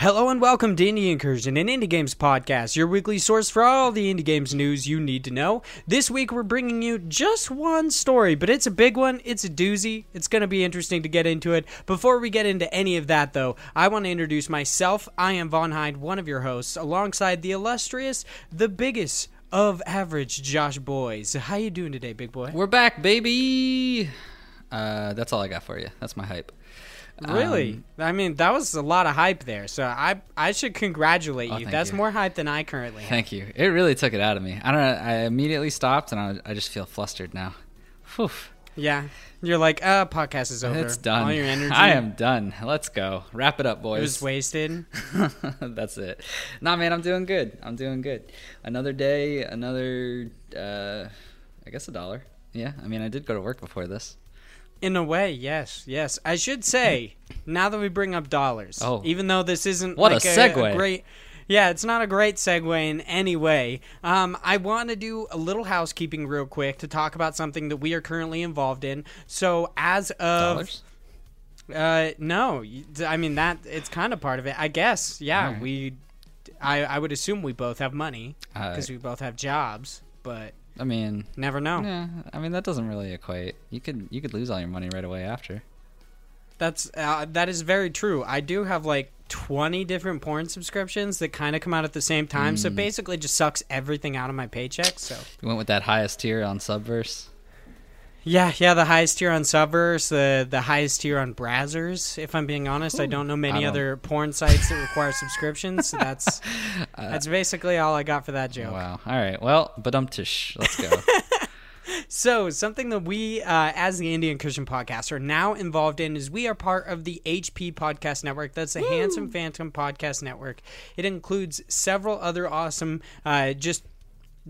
Hello and welcome to Indie Incursion, an indie games podcast, your weekly source for all the indie games news you need to know. This week we're bringing you just one story, but it's a big one. It's a doozy. It's going to be interesting to get into it. Before we get into any of that, though, I want to introduce myself. I am Von Hyde, one of your hosts, alongside the illustrious, the biggest of average Josh Boys. How you doing today, big boy? We're back, baby. Uh, that's all I got for you. That's my hype. Really? Um, I mean, that was a lot of hype there. So I I should congratulate Oh, you. That's you. more hype than I currently have. Thank you. It really took it out of me. I don't know. I immediately stopped, and I, I just feel flustered now. Whew. Yeah. You're like, uh, podcast is over. It's done. All your energy I am done. Let's go. Wrap it up, it boys. was wasted. That's it. Nah, man, I'm doing good. I'm doing good. Another day, another, uh, I guess a dollar. Yeah, I mean, I did go to work before this. In a way, yes, yes. I should say, now that we bring up dollars, Oh. even though this isn't What a like segue. great, yeah, it's not a great segue in any way. Um, I want to do a little housekeeping real quick to talk about something that we are currently involved in. So, as of Dollars? Uh, no, I mean that it's kind of part of it, I guess. Yeah, Alright. we, I, I would assume we both have money Uh, because we both have jobs, but I mean, never know. yeah, I mean that doesn't really equate. You could you could lose all your money right away after. That's uh, that is very true. I do have like twenty different porn subscriptions that kind of come out at the same time, Mm. so basically just sucks everything out of my paycheck. So You went with that highest tier on Subverse. Yeah, yeah, the highest tier on Subverse, the the highest tier on Brazzers. If I'm being honest, I don't know many don't- other porn sites that require subscriptions. So that's Uh, that's basically all I got for that joke. Wow. All right. Well, but um, tish. Let's go. So, something that we, uh, as the Indie Incursion podcast, are now involved in is we are part of the HP Podcast Network. That's the Handsome Phantom Podcast Network. It includes several other awesome, uh, just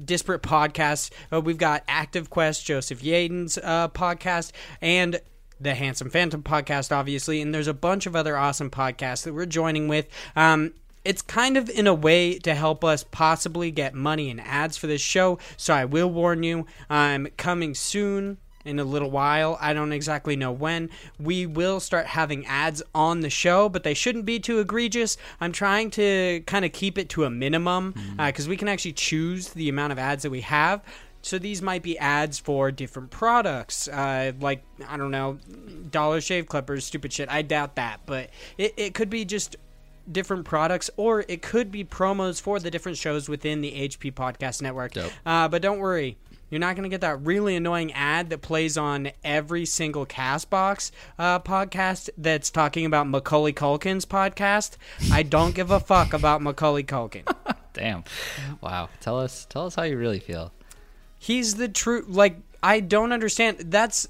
disparate podcasts. Uh, we've got Active Quest, Joseph Yaden's uh, podcast, and the Handsome Phantom podcast, obviously. And there's a bunch of other awesome podcasts that we're joining with. Um, it's kind of in a way to help us possibly get money and ads for this show. So I will warn you, I'm coming soon in a little while. I don't exactly know when. We will start having ads on the show, but they shouldn't be too egregious. I'm trying to kind of keep it to a minimum because we can actually choose the amount of ads that we have. So these might be ads for different products, uh, like I don't know, Dollar Shave Clippers, stupid shit. I doubt that, but it, it could be just different products, or it could be promos for the different shows within the HP Podcast Network. Uh, but don't worry, you're not going to get that really annoying ad that plays on every single Castbox uh, podcast that's talking about Macaulay Culkin's podcast. I don't give a fuck about Macaulay Culkin. Damn. Wow. Tell us. Tell us how you really feel. He's the true. Like I don't understand. That's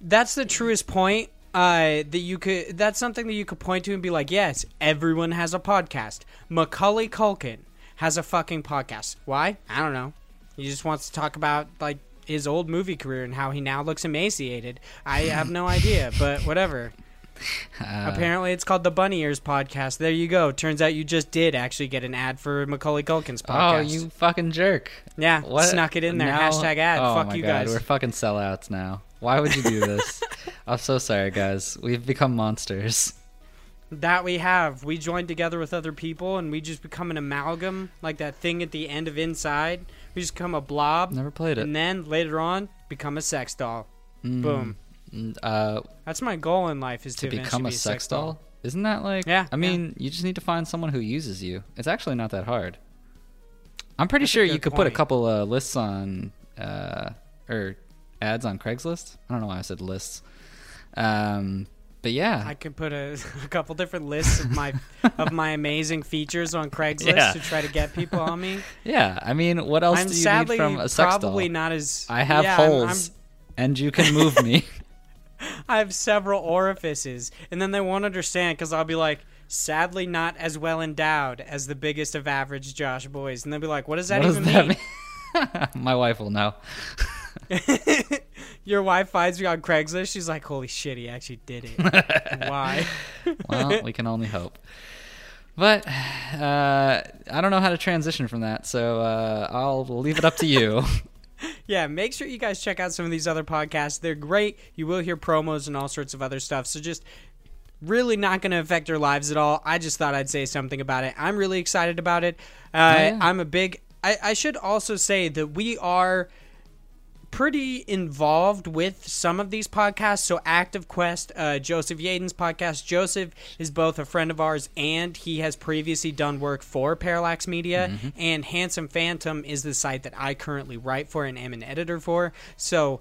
that's the truest point. Uh, that you could. That's something that you could point to and be like, yes, everyone has a podcast. Macaulay Culkin has a fucking podcast. Why? I don't know. He just wants to talk about like his old movie career and how he now looks emaciated. I have no idea, but whatever. Uh, Apparently, it's called the Bunny Ears podcast. There you go. Turns out you just did actually get an ad for Macaulay Culkin's podcast. Oh, you fucking jerk. yeah, What? snuck it in there. Now- Hashtag ad. Oh Fuck my you God, guys. We're fucking sellouts now. Why would you do this? I'm so sorry, guys. We've become monsters. That we have. We joined together with other people and we just become an amalgam, like that thing at the end of Inside. We just become a blob. Never played it. And then later on, become a sex doll. Mm, Boom. mm, Uh, That's my goal in life is to, to become be a sex doll? Isn't that like? Yeah, I mean, you just need to find someone who uses you. It's actually not that hard. I'm pretty That's sure you could put a couple uh, lists on, uh, or ads on Craigslist. I don't know why I said lists. Um, but yeah, I could put a, a couple different lists of my of my amazing features on Craigslist Yeah. to try to get people on me. yeah. I mean, what else I'm do you sadly need from a sex doll? probably not as I have yeah, I'm- holes, and you can move me. I'm, have several orifices, and then they won't understand because I'll be like, sadly not as well endowed as the biggest of average Josh boys, and they'll be like, what does that what does even that mean? mean? My wife will know. Your wife finds me on Craigslist. She's like, "Holy shit, he actually did it." Why? well, we can only hope. But uh, I don't know how to transition from that, so uh, I'll leave it up to you. yeah, make sure you guys check out some of these other podcasts. They're great. You will hear promos and all sorts of other stuff. So just really not going to affect your lives at all. I just thought I'd say something about it. I'm really excited about it. Uh, Oh, yeah. I'm a big. I, I should also say that we are pretty involved with some of these podcasts. So, Active Quest, uh, Joseph Yaden's podcast. Joseph is both a friend of ours and he has previously done work for Parallax Media. And Handsome Phantom is the site that I currently write for and am an editor for. So,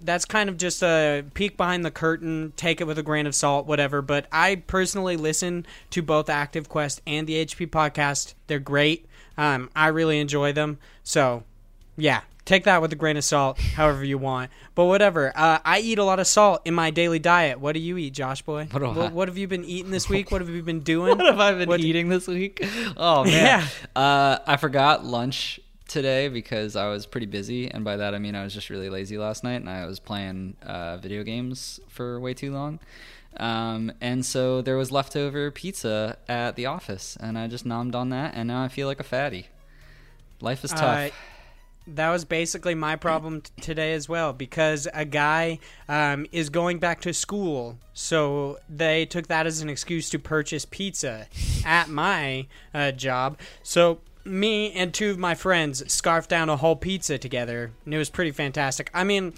that's kind of just a peek behind the curtain. Take it with a grain of salt, whatever. But I personally listen to both Active Quest and the HP podcast. They're great. Um, I really enjoy them. So, yeah, take that with a grain of salt, however you want. But whatever. Uh, I eat a lot of salt in my daily diet. What do you eat, Josh boy? What do I- what, what have you been eating this week? What have you been doing? What have I been What- eating this week? Oh man, uh, I forgot lunch today because I was pretty busy, and by that I mean I was just really lazy last night, and I was playing uh, video games for way too long. Um, and so there was leftover pizza at the office, and I just nommed on that, and now I feel like a fatty. Life is tough. That was basically my problem t- today as well because a guy um, is going back to school. So they took that as an excuse to purchase pizza at my uh, job. So me and two of my friends scarfed down a whole pizza together and it was pretty fantastic. I mean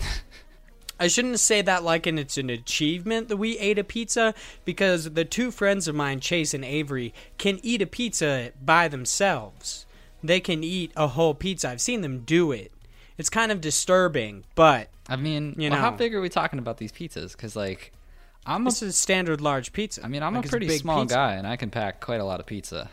I shouldn't say that like and it's an achievement that we ate a pizza because the two friends of mine, Chase and Avery, can eat a pizza by themselves. They can eat a whole pizza. I've seen them do it. It's kind of disturbing, but I mean, you well, how big are we talking about these pizzas? Because like, I'm a, this is a standard large pizza. I mean, I'm Like, a pretty small pizza. guy, and I can pack quite a lot of pizza.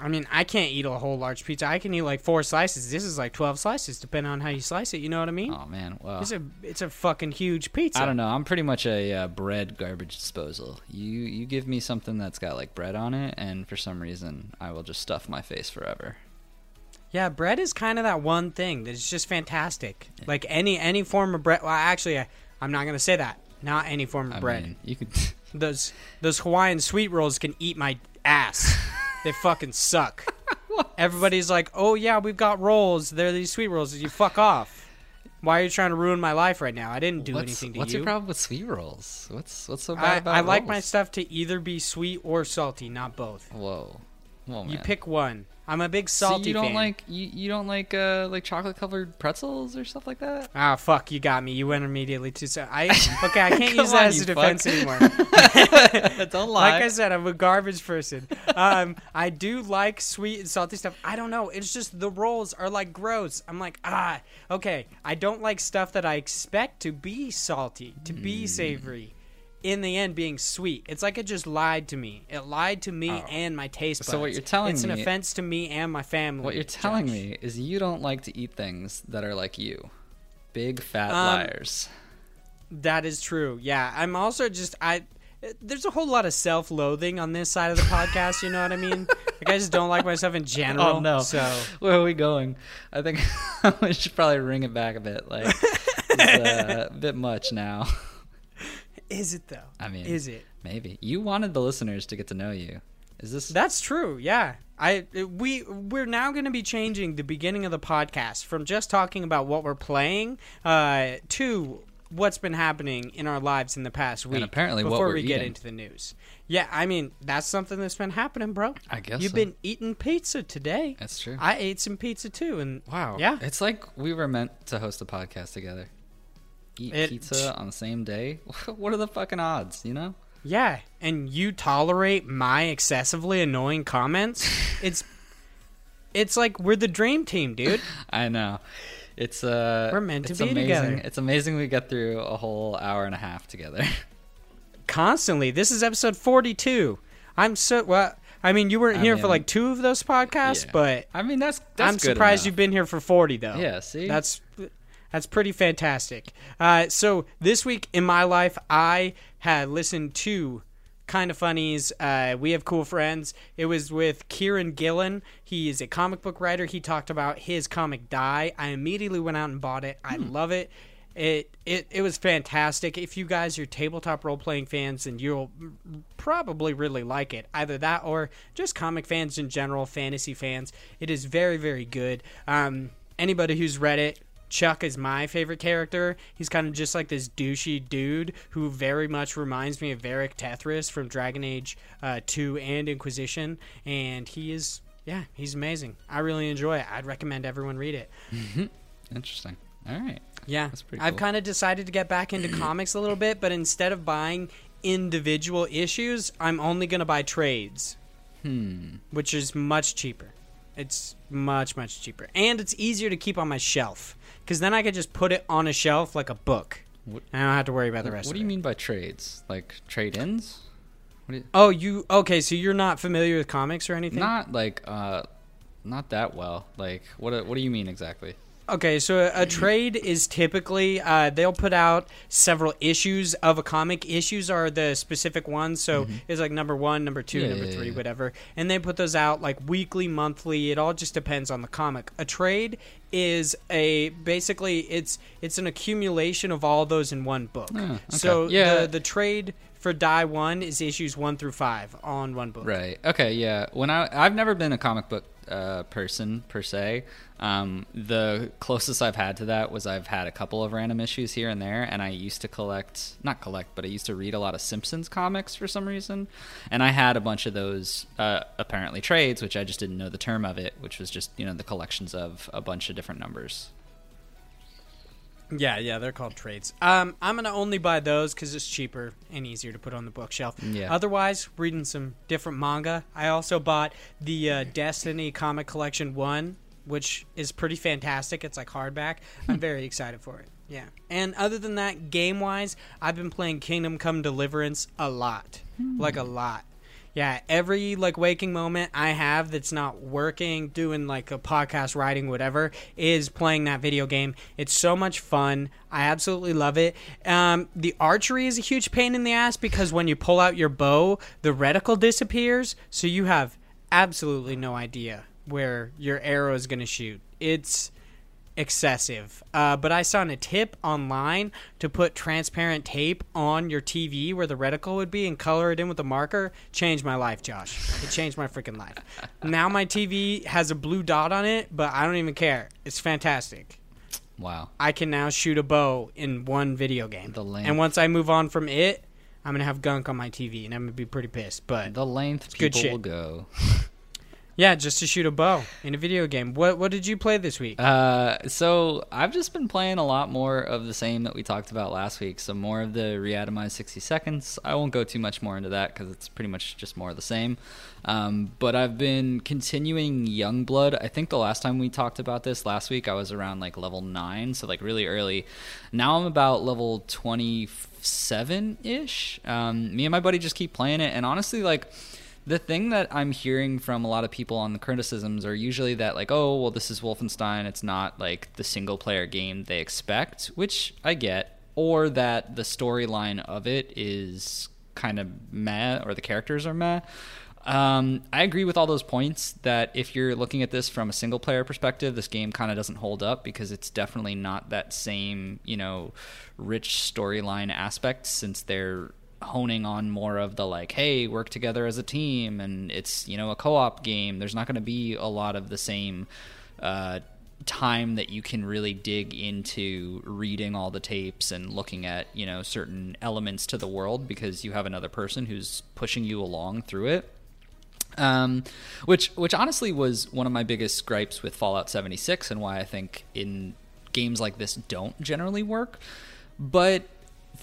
I mean, I can't eat a whole large pizza. I can eat like four slices. This is like twelve slices, depending on how you slice it. You know what I mean? Oh man, well, It's a it's a fucking huge pizza. I don't know. I'm pretty much a uh, bread garbage disposal. You you give me something that's got like bread on it, and for some reason, I will just stuff my face forever. Yeah, bread is kind of that one thing that is just fantastic. Like any any form of bread. Well, actually, I, I'm not gonna say that. Not any form of I bread. mean, you could. Those those Hawaiian sweet rolls can eat my ass. they fucking suck. Everybody's like, "Oh yeah, we've got rolls. They're these sweet rolls." You fuck off. Why are you trying to ruin my life right now? I didn't do what's anything to what's you. your problem with sweet rolls? What's what's so bad I, about I like my stuff to either be sweet or salty, not both. Whoa, whoa, man. You pick one. I'm a big salty. So you don't fan. like you, you don't like uh like chocolate covered pretzels or stuff like that? Ah, fuck! You got me. You went immediately to. So I okay. I can't use that as a defense fuck. anymore. don't lie. like I said, I'm a garbage person. Um, I do like sweet and salty stuff. I don't know. It's just the rolls are like gross. I'm like ah, okay. I don't like stuff that I expect to be salty, to be Mm. savory. In the end, being sweet. It's like it just lied to me. It lied to me and my taste buds. Oh. So what you're telling it's an offense to me and my family. What you're telling Josh. me is you don't like to eat things that are like you. Big fat Um, liars. That is true. Yeah, I'm also just I. There's a whole lot of self-loathing on this side of the podcast. You know what I mean? Like I just don't like myself in general. Oh no! So Where are we going? I think we should probably ring it back a bit. Like it's uh, a bit much now. is it though? I mean, is it? maybe you wanted the listeners to get to know you. Is this? That's true. Yeah. I we we're now going to be changing the beginning of the podcast from just talking about what we're playing uh, to what's been happening in our lives in the past week. apparently what before we get into the news. Yeah, I mean that's something that's been happening, bro. I guess you've so. been eating pizza today. That's true. I ate some pizza too, and wow. Yeah. It's like we were meant to host a podcast together. Eat It- pizza on the same day. what are the fucking odds? You know? Yeah, and you tolerate my excessively annoying comments. It's it's like we're the dream team, dude. I know. It's uh We're meant to it's be amazing. together. It's amazing we get through a whole hour and a half together. Constantly. This is episode 42. I'm so well, I mean, you weren't I here for like two of those podcasts, yeah. but I mean that's that's I'm surprised enough. you've been here for 40 though. Yeah, see? That's that's pretty fantastic. Uh, so this week in my life, I had listened to Kinda Funny's. Uh, we have cool friends. It was with Kieron Gillen. He is a comic book writer. He talked about his comic Die. I immediately went out and bought it. I Hmm. love it. It, it it was fantastic. If you guys are tabletop role playing fans, then you'll probably really like it. Either that or just comic fans in general, fantasy fans. It is very very good. Um, anybody who's read it, Chuck is my favorite character. He's kind of just like this douchey dude who very much reminds me of Varric Tethras from Dragon Age uh, 2 and Inquisition. And he is, yeah, he's amazing. I really enjoy it. I'd recommend everyone read it. Mm-hmm. Interesting. All right. Yeah. That's pretty I've kind of decided to get back into comics a little bit, but instead of buying individual issues, I'm only going to buy trades, Hmm. which is much cheaper. It's much, much cheaper. And it's easier to keep on my shelf because then I could just put it on a shelf like a book. What- I don't have to worry about the rest What do you it. mean by trades? Like trade-ins? What you, Oh, you okay? So you're not familiar with comics or anything? not like uh, not that well. Like what? What do you mean exactly? Okay, so a, a trade is typically uh, they'll put out several issues of a comic. Issues are the specific ones, so it's like number one, number two, Mm-hmm. Yeah, number yeah, three, yeah. whatever. And they put those out like weekly, monthly. It all just depends on the comic. A trade is a basically it's it's an accumulation of all those in one book. Oh, okay. So Yeah. the the trade for die one is issues one through five on one book. Right. Okay. Yeah. When I I've never been a comic book uh, person per se. Um, the closest I've had to that was I've had a couple of random issues here and there, and I used to collect not collect, but I used to read a lot of Simpsons comics for some reason, and I had a bunch of those uh, apparently trades, which I just didn't know the term of it, which was just you know the collections of a bunch of different numbers. Yeah, yeah, they're called trades. Um, I'm gonna only buy those because it's cheaper and easier to put on the bookshelf. Yeah. Otherwise, reading some different manga. I also bought the uh, Destiny comic collection one, which is pretty fantastic. It's like hardback. I'm very excited for it. Yeah. And other than that, game wise, I've been playing Kingdom Come Deliverance a lot, like a lot. Yeah, every like waking moment I have that's not working, doing like a podcast, writing, whatever, is playing that video game. It's so much fun. I absolutely love it. Um, the archery is a huge pain in the ass because when you pull out your bow, the reticle disappears, so you have absolutely no idea where your arrow is going to shoot. It's excessive. Uh, but I saw a tip online to put transparent tape on your TV where the reticle would be and color it in with a marker. Changed my life, Josh. It changed my freaking life. Now my TV has a blue dot on it, but I don't even care. It's fantastic. Wow. I can now shoot a bow in one video game. The length. And once I move on from it, I'm gonna have gunk on my TV, and I'm gonna be pretty pissed. But The length good shit. will go. yeah, just to shoot a bow in a video game. What What did you play this week? Uh, so I've just been playing a lot more of the same that we talked about last week. So more of the re-atomized 60 seconds. I won't go too much more into that because it's pretty much just more of the same. Um, but I've been continuing Youngblood. I think the last time we talked about this last week, I was around like level nine, so like really early. Now I'm about level 27 ish. Um, me and my buddy just keep playing it, and honestly, like the thing that I'm hearing from a lot of people on the criticisms are usually that like, oh, well, this is Wolfenstein. It's not like the single player game they expect, which I get, or that the storyline of it is kind of meh, or the characters are meh. Um, I agree with all those points that if you're looking at this from a single player perspective, this game kind of doesn't hold up because it's definitely not that same, you know, rich storyline aspect since they're honing on more of the like, hey, work together as a team and it's, you know, a co op game. There's not going to be a lot of the same, uh, time that you can really dig into reading all the tapes and looking at you know certain elements to the world because you have another person who's pushing you along through it um, which which honestly was one of my biggest gripes with Fallout 76 and why I think in games like this don't generally work. But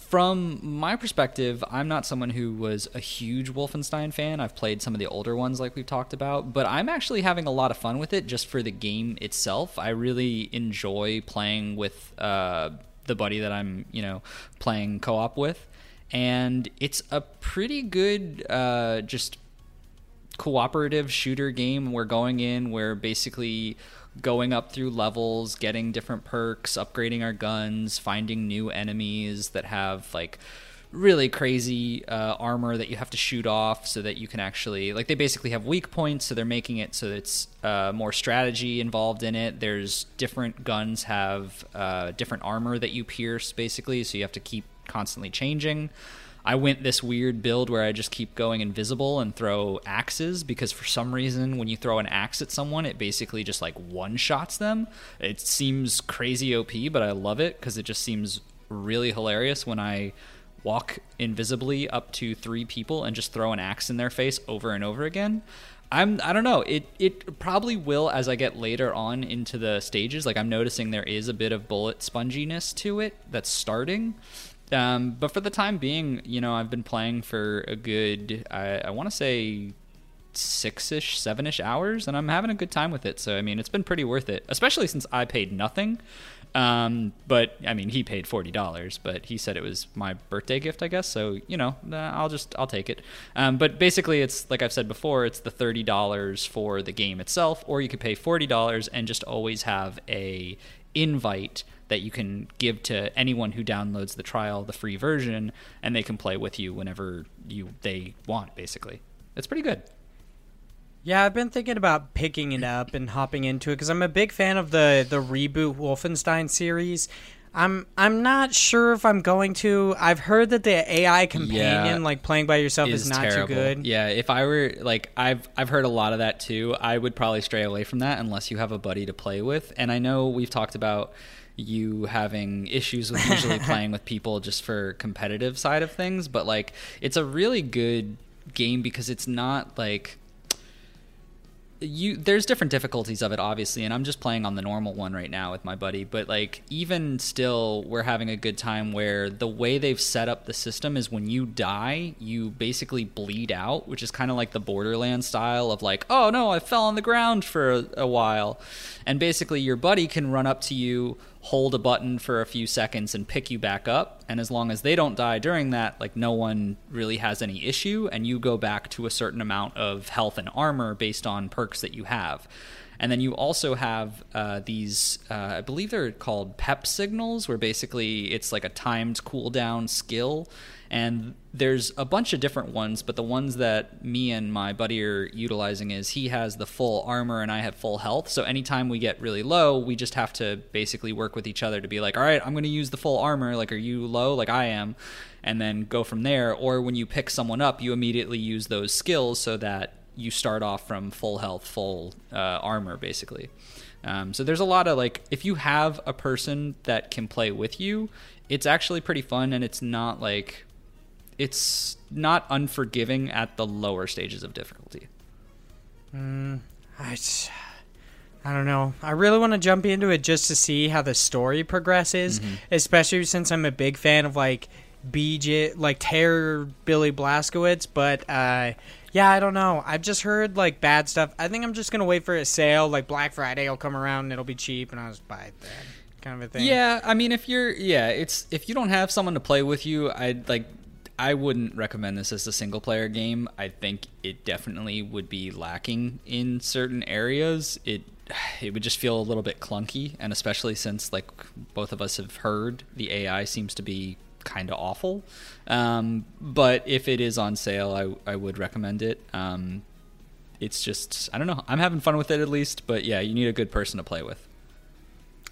from my perspective, I'm not someone who was a huge Wolfenstein fan. I've played some of the older ones like we've talked about, but I'm actually having a lot of fun with it just for the game itself. I really enjoy playing with uh, the buddy that I'm, you know, playing co-op with. And it's a pretty good uh, just cooperative shooter game we're going in we're basically going up through levels getting different perks upgrading our guns finding new enemies that have like really crazy uh, armor that you have to shoot off so that you can actually like they basically have weak points so they're making it so it's uh, more strategy involved in it. There's different guns have uh, different armor that you pierce basically so you have to keep constantly changing I went this weird build where I just keep going invisible and throw axes because for some reason when you throw an axe at someone, it basically just like one shots them. It seems crazy OP, but I love it because it just seems really hilarious when I walk invisibly up to three people and just throw an axe in their face over and over again. I'm I don't know. It it probably will as I get later on into the stages. Like I'm noticing there is a bit of bullet sponginess to it that's starting. Um, but for the time being, you know, I've been playing for a good I, I want to say six ish, seven ish hours, and I'm having a good time with it. So I mean, it's been pretty worth it, especially since I paid nothing. Um, but I mean, he paid forty dollars, but he said it was my birthday gift, I guess. So you know, I'll just I'll take it. Um, but basically, it's like I've said before, it's the thirty dollars for the game itself, or you could pay forty dollars and just always have a invite that you can give to anyone who downloads the trial, the free version, and they can play with you whenever you they want. Basically, it's pretty good. Yeah, I've been thinking about picking it up and hopping into it because I'm a big fan of the the reboot Wolfenstein series. I'm I'm not sure if I'm going to. I've heard that the AI companion, yeah, like playing by yourself, is, is not terrible. too good. Yeah, if I were like I've I've heard a lot of that too. I would probably stray away from that unless you have a buddy to play with. And I know we've talked about you having issues with usually playing with people just for competitive side of things, but like it's a really good game because it's not like you there's different difficulties of it obviously and i'm just playing on the normal one right now with my buddy but like even still we're having a good time where the way they've set up the system is when you die you basically bleed out which is kind of like the borderland style of like oh no i fell on the ground for a, a while. And basically your buddy can run up to you hold a button for a few seconds and pick you back up. And as long as they don't die during that like no one really has any issue and you go back to a certain amount of health and armor based on perks that you have. And then you also have uh, these, uh, I believe they're called PEP signals, where basically it's like a timed cooldown skill and there's a bunch of different ones, but the ones that me and my buddy are utilizing is he has the full armor and I have full health. So anytime we get really low, we just have to basically work with each other to be like, all right, I'm going to use the full armor. Like, are you low? Like I am. And then go from there. Or when you pick someone up, you immediately use those skills so that you start off from full health, full uh, armor, basically. Um, so there's a lot of like, if you have a person that can play with you, it's actually pretty fun and it's not like it's not unforgiving at the lower stages of difficulty. Mm, I, I don't know. I really want to jump into it just to see how the story progresses, mm-hmm. especially since I'm a big fan of like BJ, like Terror Billy Blazkowicz. But uh, yeah, I don't know. I've just heard like bad stuff. I think I'm just gonna wait for a sale. Like Black Friday will come around and it'll be cheap, and I'll just buy it then. Kind of a thing. Yeah, I mean, if you're, yeah, it's if you don't have someone to play with you, I'd like I wouldn't recommend this as a single player game. I think it definitely would be lacking in certain areas. It it would just feel a little bit clunky, and especially since like both of us have heard, the AI seems to be kind of awful. Um, but if it is on sale, I I would recommend it. Um, it's just I don't know. I'm having fun with it at least, but yeah, you need a good person to play with.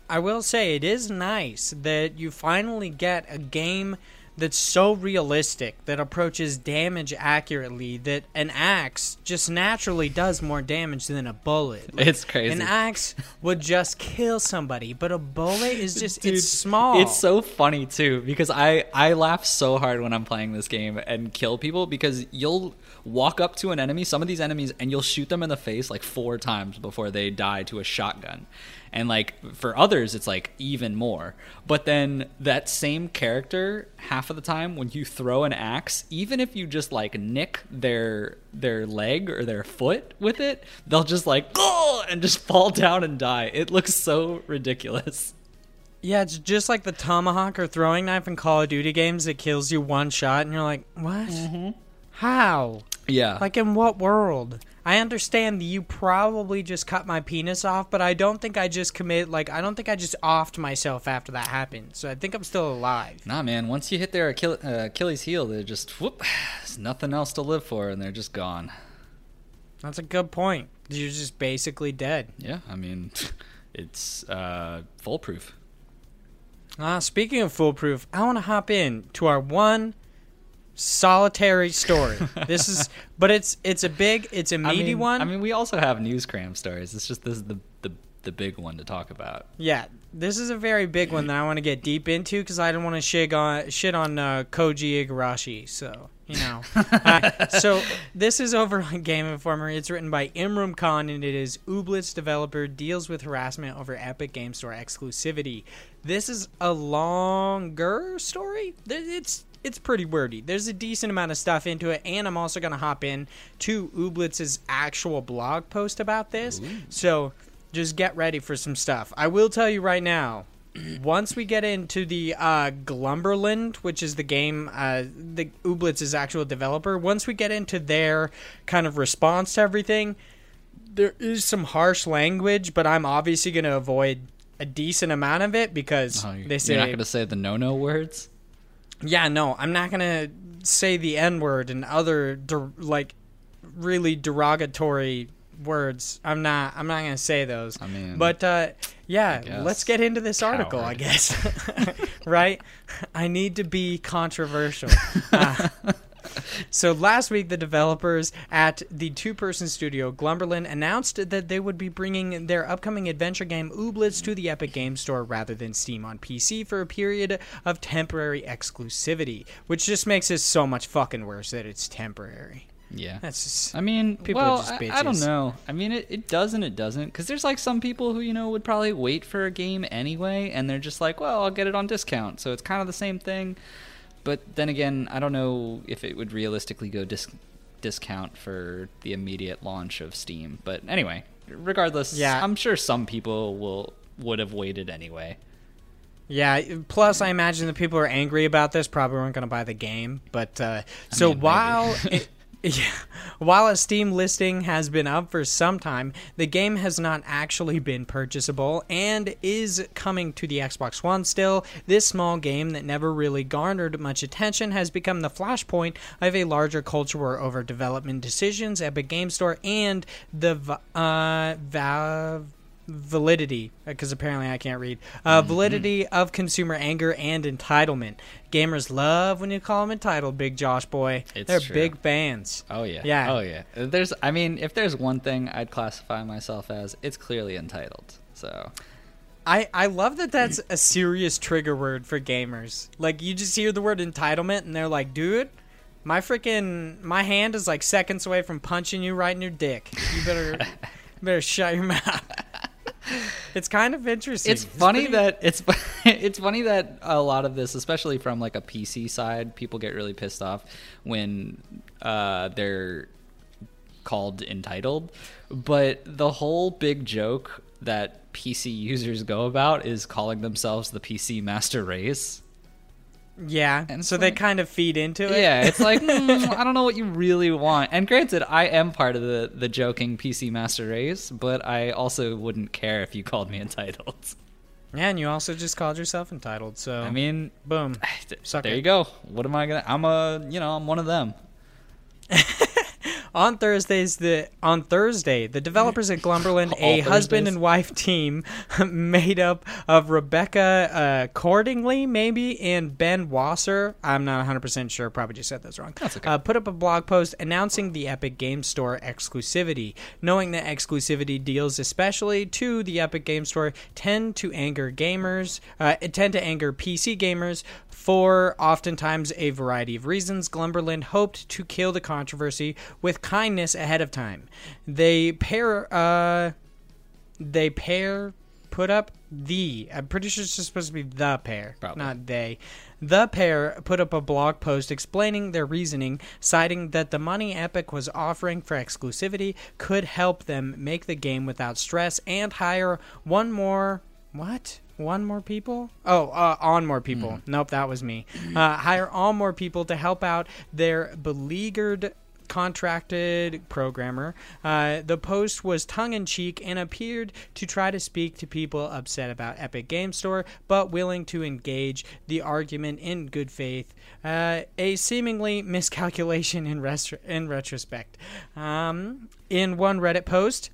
I will say it is nice that you finally get a game that's so realistic that approaches damage accurately that an axe just naturally does more damage than a bullet. Like, it's crazy. An axe would just kill somebody, but a bullet is just Dude, it's small. It's so funny too because I I laugh so hard when I'm playing this game and kill people because you'll walk up to an enemy, some of these enemies and you'll shoot them in the face like 4 times before they die to a shotgun and like for others it's like even more but then that same character half of the time when you throw an axe even if you just like nick their their leg or their foot with it they'll just like oh and just fall down and die it looks so ridiculous yeah, it's just like the tomahawk or throwing knife in Call of Duty games. It kills you one shot, and you're like, "What? Mm-hmm. How? Yeah. Like in what world? I understand you probably just cut my penis off, but I don't think I just commit like I don't think I just offed myself after that happened. So I think I'm still alive. Nah, man. Once you hit their Achilles, uh, Achilles heel, they're just whoop. There's nothing else to live for, and they're just gone. That's a good point. You're just basically dead. Yeah, I mean, it's uh, foolproof. Ah, uh, speaking of foolproof, I want to hop in to our one solitary story. this is, but it's it's a big, it's a meaty I mean, one. I mean, we also have news cram stories. It's just this is the the the big one to talk about. Yeah, this is a very big one that I want to get deep into because I don't want to shit on shit on uh, Koji Igarashi. So you know, uh, so this is over on Game Informer. It's written by Imran Khan and it is Ooblets developer deals with harassment over Epic Game Store exclusivity. This is a longer story. It's it's pretty wordy. There's a decent amount of stuff into it, and I'm also gonna hop in to Ooblets' actual blog post about this. Ooh. So just get ready for some stuff. I will tell you right now. Once we get into the uh, Glumberland, which is the game, uh, the Ooblets' actual developer, once we get into their kind of response to everything, there is some harsh language, but I'm obviously going to avoid a decent amount of it because Oh, they say you're not going to say the no no words. Yeah, no, I'm not gonna say the N word and other der- like really derogatory words. I'm not. I'm not gonna say those. I mean, But uh, yeah, let's get into this article. I guess. right? I need to be controversial. Uh, so last week, the developers at the two-person studio Glumberland announced that they would be bringing their upcoming adventure game Ooblets to the Epic Game Store rather than Steam on PC for a period of temporary exclusivity, which just makes it so much fucking worse that it's temporary. yeah. That's just, I mean, People are well, just I, I don't know. I mean, it, it does and it doesn't. Because there's like some people who, you know, would probably wait for a game anyway, and they're just like, well, I'll get it on discount. So it's kind of the same thing. But then again, I don't know if it would realistically go dis- discount for the immediate launch of Steam. But anyway, regardless, Yeah. I'm sure some people will would have waited anyway. Yeah. Plus, I imagine the people who are angry about this probably weren't going to buy the game. But uh, so mean, while it, yeah, while a Steam listing has been up for some time, the game has not actually been purchasable and is coming to the Xbox One still. This small game that never really garnered much attention has become the flashpoint of a larger culture war over development decisions, Epic Game Store, and the uh, Valve validity because apparently I can't read uh, Mm-hmm. validity of consumer anger and entitlement. Gamers love when you call them entitled, Big Josh boy. It's They're true. big fans. Oh yeah. Yeah. Oh yeah. There's I mean, if there's one thing I'd classify myself as, it's clearly entitled. So I I love that that's a serious trigger word for gamers. Like you just hear the word entitlement and they're like, dude. My freaking my hand is like seconds away from punching you right in your dick. You better better shut your mouth. It's kind of interesting. it's funny pretty- that it's it's funny that a lot of this, especially from like a PC side, people get really pissed off when uh, they're called entitled. But the whole big joke that PC users go about is calling themselves the PC master race. Yeah. and so it's they kind of feed into it. Yeah, it's like mm, I don't know what you really want. And granted, I am part of the the joking PC master race, but I also wouldn't care if you called me entitled. Yeah, and you also just called yourself entitled. So I mean, boom. There it. you go. What am I gonna? I'm a you know I'm one of them. On Thursdays, the on Thursday, the developers at Glumberland, a husband and wife team made up of Rebecca uh, Cordingley, maybe, and Ben Wasser. I'm not 100 percent sure. Probably just said those wrong. That's okay. Uh, put up a blog post announcing the Epic Game Store exclusivity, knowing that exclusivity deals, especially to the Epic Game Store, tend to anger gamers, uh, tend to anger PC gamers for oftentimes a variety of reasons. Glumberland hoped to kill the controversy with kindness ahead of time. They pair, uh, they pair, put up the. I'm pretty sure it's just supposed to be the pair, Probably. not they. The pair put up a blog post explaining their reasoning, citing that the money Epic was offering for exclusivity could help them make the game without stress and hire one more. What? One more people? Oh, uh, on more people. Nope, that was me. Uh, hire on more people to help out their beleaguered contracted programmer. Uh, the post was tongue in cheek and appeared to try to speak to people upset about Epic Game Store, but willing to engage the argument in good faith. Uh, a seemingly miscalculation in, rest- in retrospect. Um, in one Reddit post,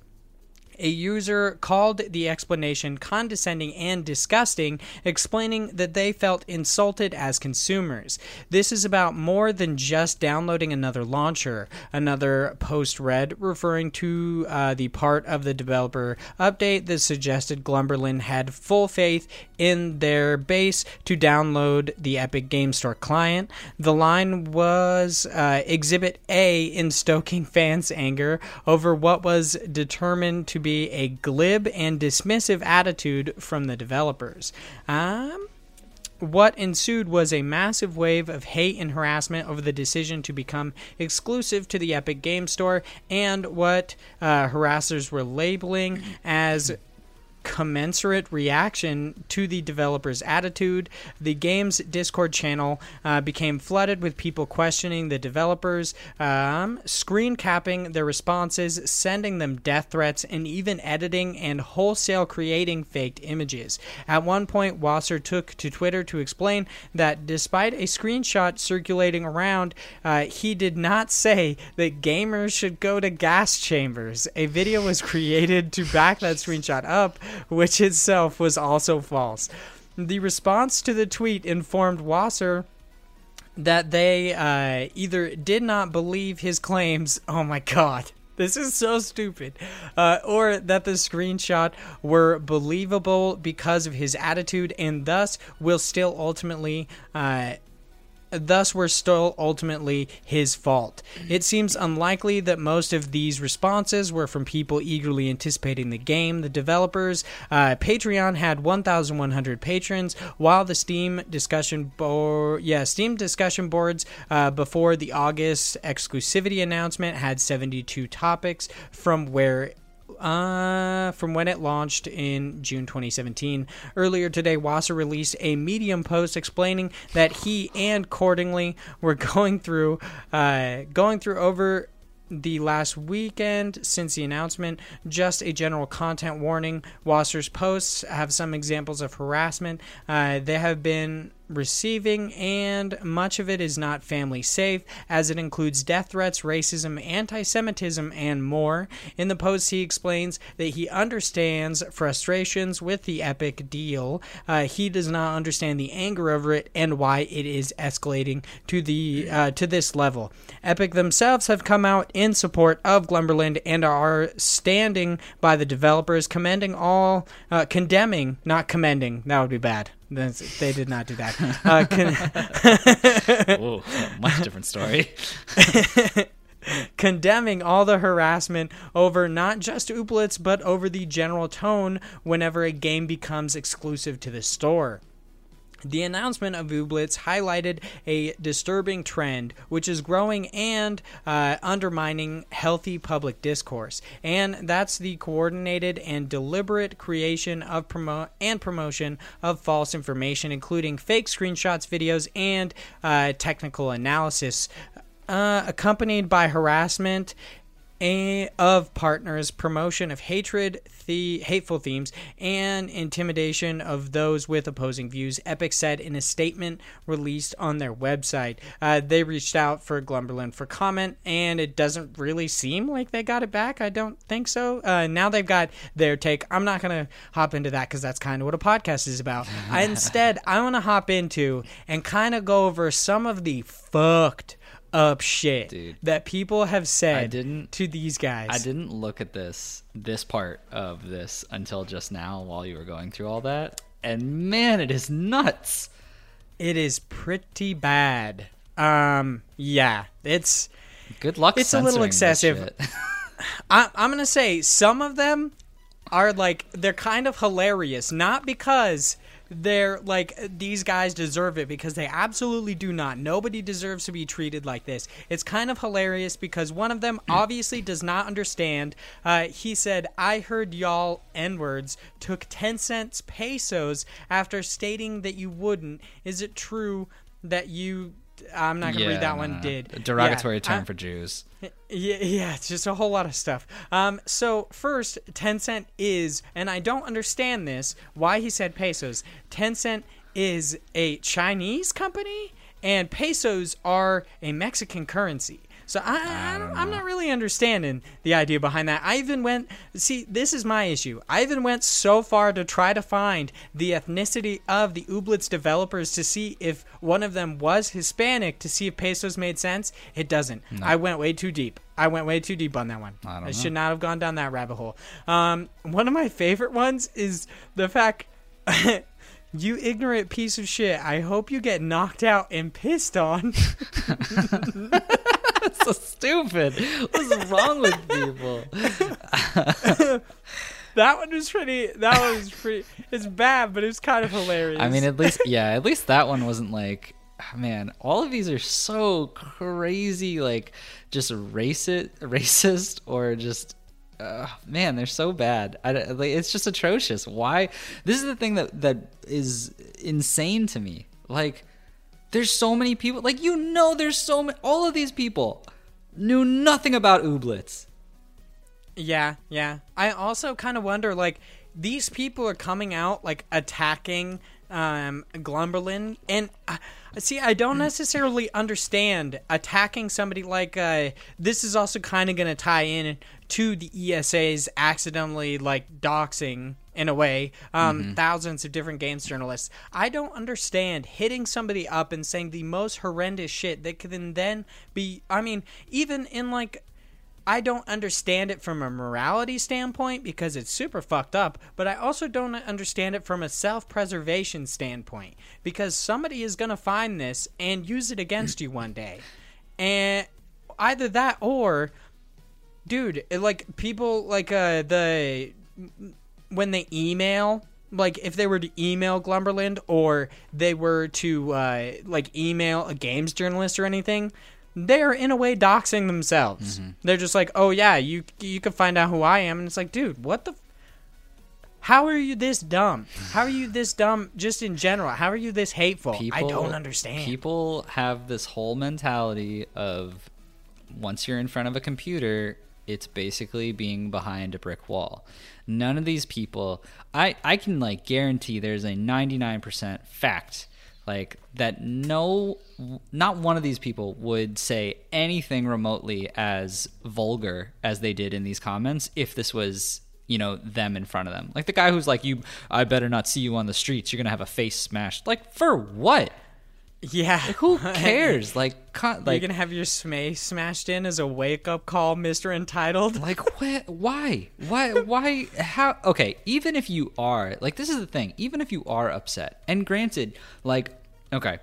A user called the explanation condescending and disgusting, explaining that they felt insulted as consumers. This is about more than just downloading another launcher. Another post read referring to uh, the part of the developer update that suggested Glumberland had full faith in their base to download the Epic Game Store client. The line was uh, Exhibit A in stoking fans' anger over what was determined to be a glib and dismissive attitude from the developers. Um, what ensued was a massive wave of hate and harassment over the decision to become exclusive to the Epic Game Store and what uh, harassers were labeling as commensurate reaction to the developer's attitude. The game's Discord channel uh, became flooded with people questioning the developers, um, screen capping their responses, sending them death threats, and even editing and wholesale creating faked images. At one point, Wasser took to Twitter to explain that despite a screenshot circulating around, uh, he did not say that gamers should go to gas chambers. A video was created to back that screenshot up which itself was also false. The response to the tweet informed Wasser that they uh, either did not believe his claims. Oh my god. This is so stupid. Uh, or that the screenshot were believable because of his attitude and thus will still ultimately uh, thus were still ultimately his fault. It seems unlikely that most of these responses were from people eagerly anticipating the game. The developers, uh, Patreon had 1,100 patrons, while the Steam discussion board, yeah, Steam discussion boards uh, before the August exclusivity announcement had 72 topics from where uh, from when it launched in June 2017. Earlier today, Wasser released a Medium post explaining that he and Cordingley were going through, uh, going through over the last weekend since the announcement. Just a general content warning. Wasser's posts have some examples of harassment. Uh, they have been receiving, and much of it is not family safe, as it includes death threats, racism, anti Semitism, and more. In the post, he explains that he understands frustrations with the Epic deal. Uh, he does not understand the anger over it and why it is escalating to the uh, to this level. Epic themselves have come out in support of Glumberland and are standing by the developers, commending all, uh, condemning, not commending. That would be bad they did not do that. Uh, con- much different story. condemning all the harassment over not just Ooblets, but over the general tone whenever a game becomes exclusive to the store. The announcement of Ooblets highlighted a disturbing trend which is growing and uh, undermining healthy public discourse, and that's the coordinated and deliberate creation of promo- and promotion of false information, including fake screenshots, videos, and uh, technical analysis. Uh, accompanied by harassment of partners, promotion of hatred, the hateful themes, and intimidation of those with opposing views. Epic said in a statement released on their website. Uh, they reached out for Glumberland for comment, and it doesn't really seem like they got it back. I don't think so. Uh, now they've got their take. I'm not going to hop into that because that's kind of what a podcast is about. Instead, I want to hop into and kind of go over some of the fucked up shit Dude, that people have said I didn't, to these guys. I didn't look at this this part of this until just now while you were going through all that. And man, it is nuts. It is pretty bad. Um yeah, it's good luck It's a little excessive. I, I'm going to say some of them are like they're kind of hilarious not because they're like these guys deserve it because they absolutely do not. Nobody deserves to be treated like this. It's kind of hilarious because one of them obviously does not understand. Uh, he said, "I heard y'all n words took ten cents pesos after stating that you wouldn't. Is it true that you I'm not gonna yeah, read that no, one. No. Did a derogatory yeah, term I, for Jews? Yeah, yeah, it's just a whole lot of stuff. Um, so first, Tencent is, and I don't understand this. Why he said pesos? Tencent is a Chinese company, and pesos are a Mexican currency. So I, I, I'm not really understanding the idea behind that. I even went see this is my issue. I even went so far to try to find the ethnicity of the Ooblets developers to see if one of them was Hispanic to see if pesos made sense. It doesn't. No. I went way too deep. I went way too deep on that one. I, I should not have gone down that rabbit hole. Um, one of my favorite ones is the fact You ignorant piece of shit. I hope you get knocked out and pissed on. That's so stupid. What's wrong with people? that one was pretty. That one was pretty. It's bad, but it's kind of hilarious. I mean, at least yeah, at least that one wasn't like. Man, all of these are so crazy, like just racist, racist, or just uh, man, they're so bad. I, like, it's just atrocious. Why? This is the thing that that is insane to me. Like, there's so many people. Like, you know, there's so many. All of these people knew nothing about Ooblets. Yeah, yeah. I also kind of wonder, like, these people are coming out like attacking um, Glumberland, and. Uh, See, I don't necessarily understand attacking somebody like uh, this is also kind of going to tie in to the ESA's accidentally like doxing in a way um, mm-hmm. thousands of different games journalists. I don't understand hitting somebody up and saying the most horrendous shit that can then be. I mean, even in like I don't understand it from a morality standpoint because it's super fucked up, but I also don't understand it from a self preservation standpoint because somebody is going to find this and use it against you one day. And either that or, dude, like people like uh, the. When they email like if they were to email Glumberland or they were to uh, like email a games journalist or anything, they're in a way doxing themselves. Mm-hmm. They're just like, "Oh yeah, you you can find out who I am," and it's like, dude, what the. F- how are you this dumb? How are you this dumb just in general? How are you this hateful? People, I don't understand. People have this whole mentality of once you're in front of a computer, it's basically being behind a brick wall. None of these people, I, I can like guarantee there's a 99% fact like that no not one of these people would say anything remotely as vulgar as they did in these comments if this was you know them in front of them. Like the guy who's like you i better not see you on the streets. You're gonna have a face smashed. Like for what yeah. Like, who cares? Like like you're gonna have your smay smashed in as a wake-up call mr entitled. Like wh- why? Why why how okay even if you are like this is the thing even if you are upset and granted like okay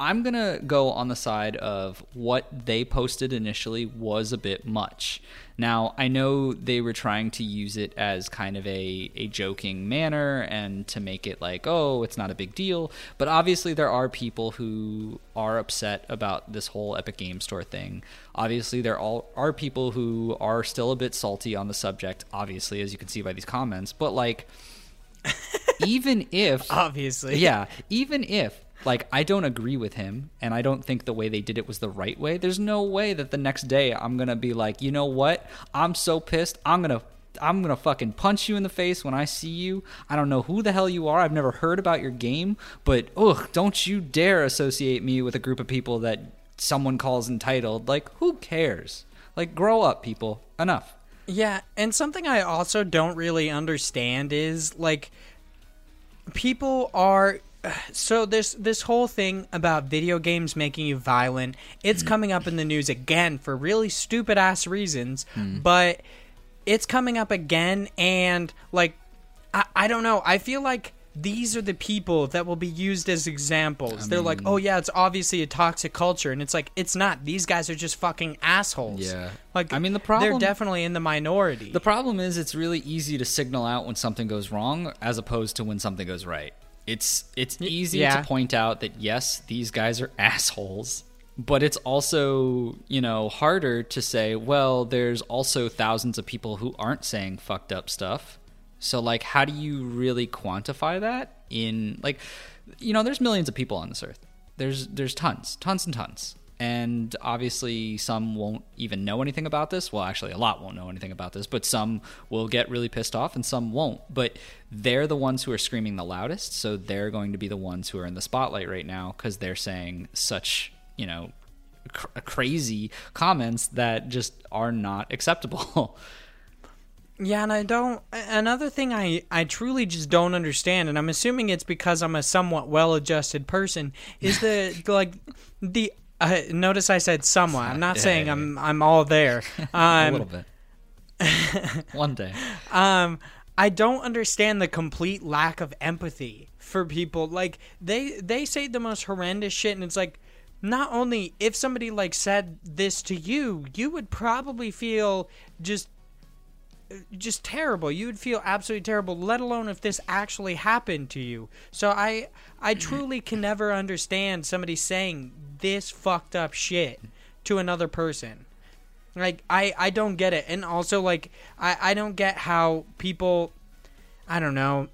I'm going to go on the side of what they posted initially was a bit much. Now, I know they were trying to use it as kind of a, a joking manner and to make it like, oh, it's not a big deal. But obviously, there are people who are upset about this whole Epic Game Store thing. Obviously, there all are people who are still a bit salty on the subject, obviously, as you can see by these comments. But, like, even if. Obviously. Yeah. Even if like I don't agree with him and I don't think the way they did it was the right way. There's no way that the next day I'm going to be like, "You know what? I'm so pissed. I'm going to I'm gonna fucking punch you in the face when I see you. I don't know who the hell you are. I've never heard about your game, but ugh, don't you dare associate me with a group of people that someone calls entitled. Like, who cares? Like, grow up, people. Enough. Yeah, and something I also don't really understand is like people are so this this whole thing about video games making you violent it's mm. coming up in the news again for really stupid ass reasons mm. but it's coming up again and like I, I don't know i feel like these are the people that will be used as examples. I They're mean, like, oh yeah, it's obviously a toxic culture, and it's like it's not. These guys are just fucking assholes. Yeah, like I mean, the problem they're definitely in the minority. The problem is it's really easy to signal out when something goes wrong as opposed to when something goes right. It's it's easy yeah. to point out that yes, these guys are assholes, but it's also, you know, harder to say, well, there's also thousands of people who aren't saying fucked up stuff. So like how do you really quantify that in like you know, there's millions of people on this earth. There's there's tons, tons and tons and obviously some won't even know anything about this well actually a lot won't know anything about this but some will get really pissed off and some won't but they're the ones who are screaming the loudest so they're going to be the ones who are in the spotlight right now because they're saying such you know cr- crazy comments that just are not acceptable. Yeah, and I don't. Another thing I I truly just don't understand, and I'm assuming it's because I'm a somewhat well-adjusted person, is the like the. Uh, notice I said somewhat. I'm not Yeah, saying I'm I'm all there. a Um, little bit. One day. um, I don't understand the complete lack of empathy for people. Like they they say the most horrendous shit, and it's like not only if somebody like said this to you, you would probably feel just just terrible. You would feel absolutely terrible, let alone if this actually happened to you. So I I truly can never understand somebody saying this fucked up shit to another person. Like I I don't get it. And also like I I don't get how people I don't know.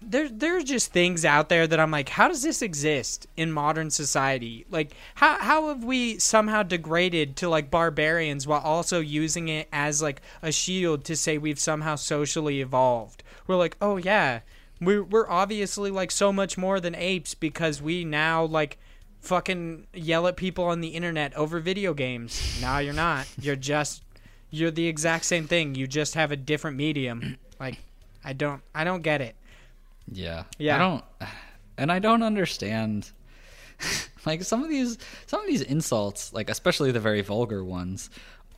There there's just things out there that I'm like how does this exist in modern society? Like how how have we somehow degraded to like barbarians while also using it as like a shield to say we've somehow socially evolved? We're like, "Oh yeah, we're we're obviously like so much more than apes because we now like fucking yell at people on the internet over video games. No, you're not. You're just you're the exact same thing. You just have a different medium. Like I don't I don't get it. Yeah. Yeah. I don't and I don't understand like some of these some of these insults, like especially the very vulgar ones,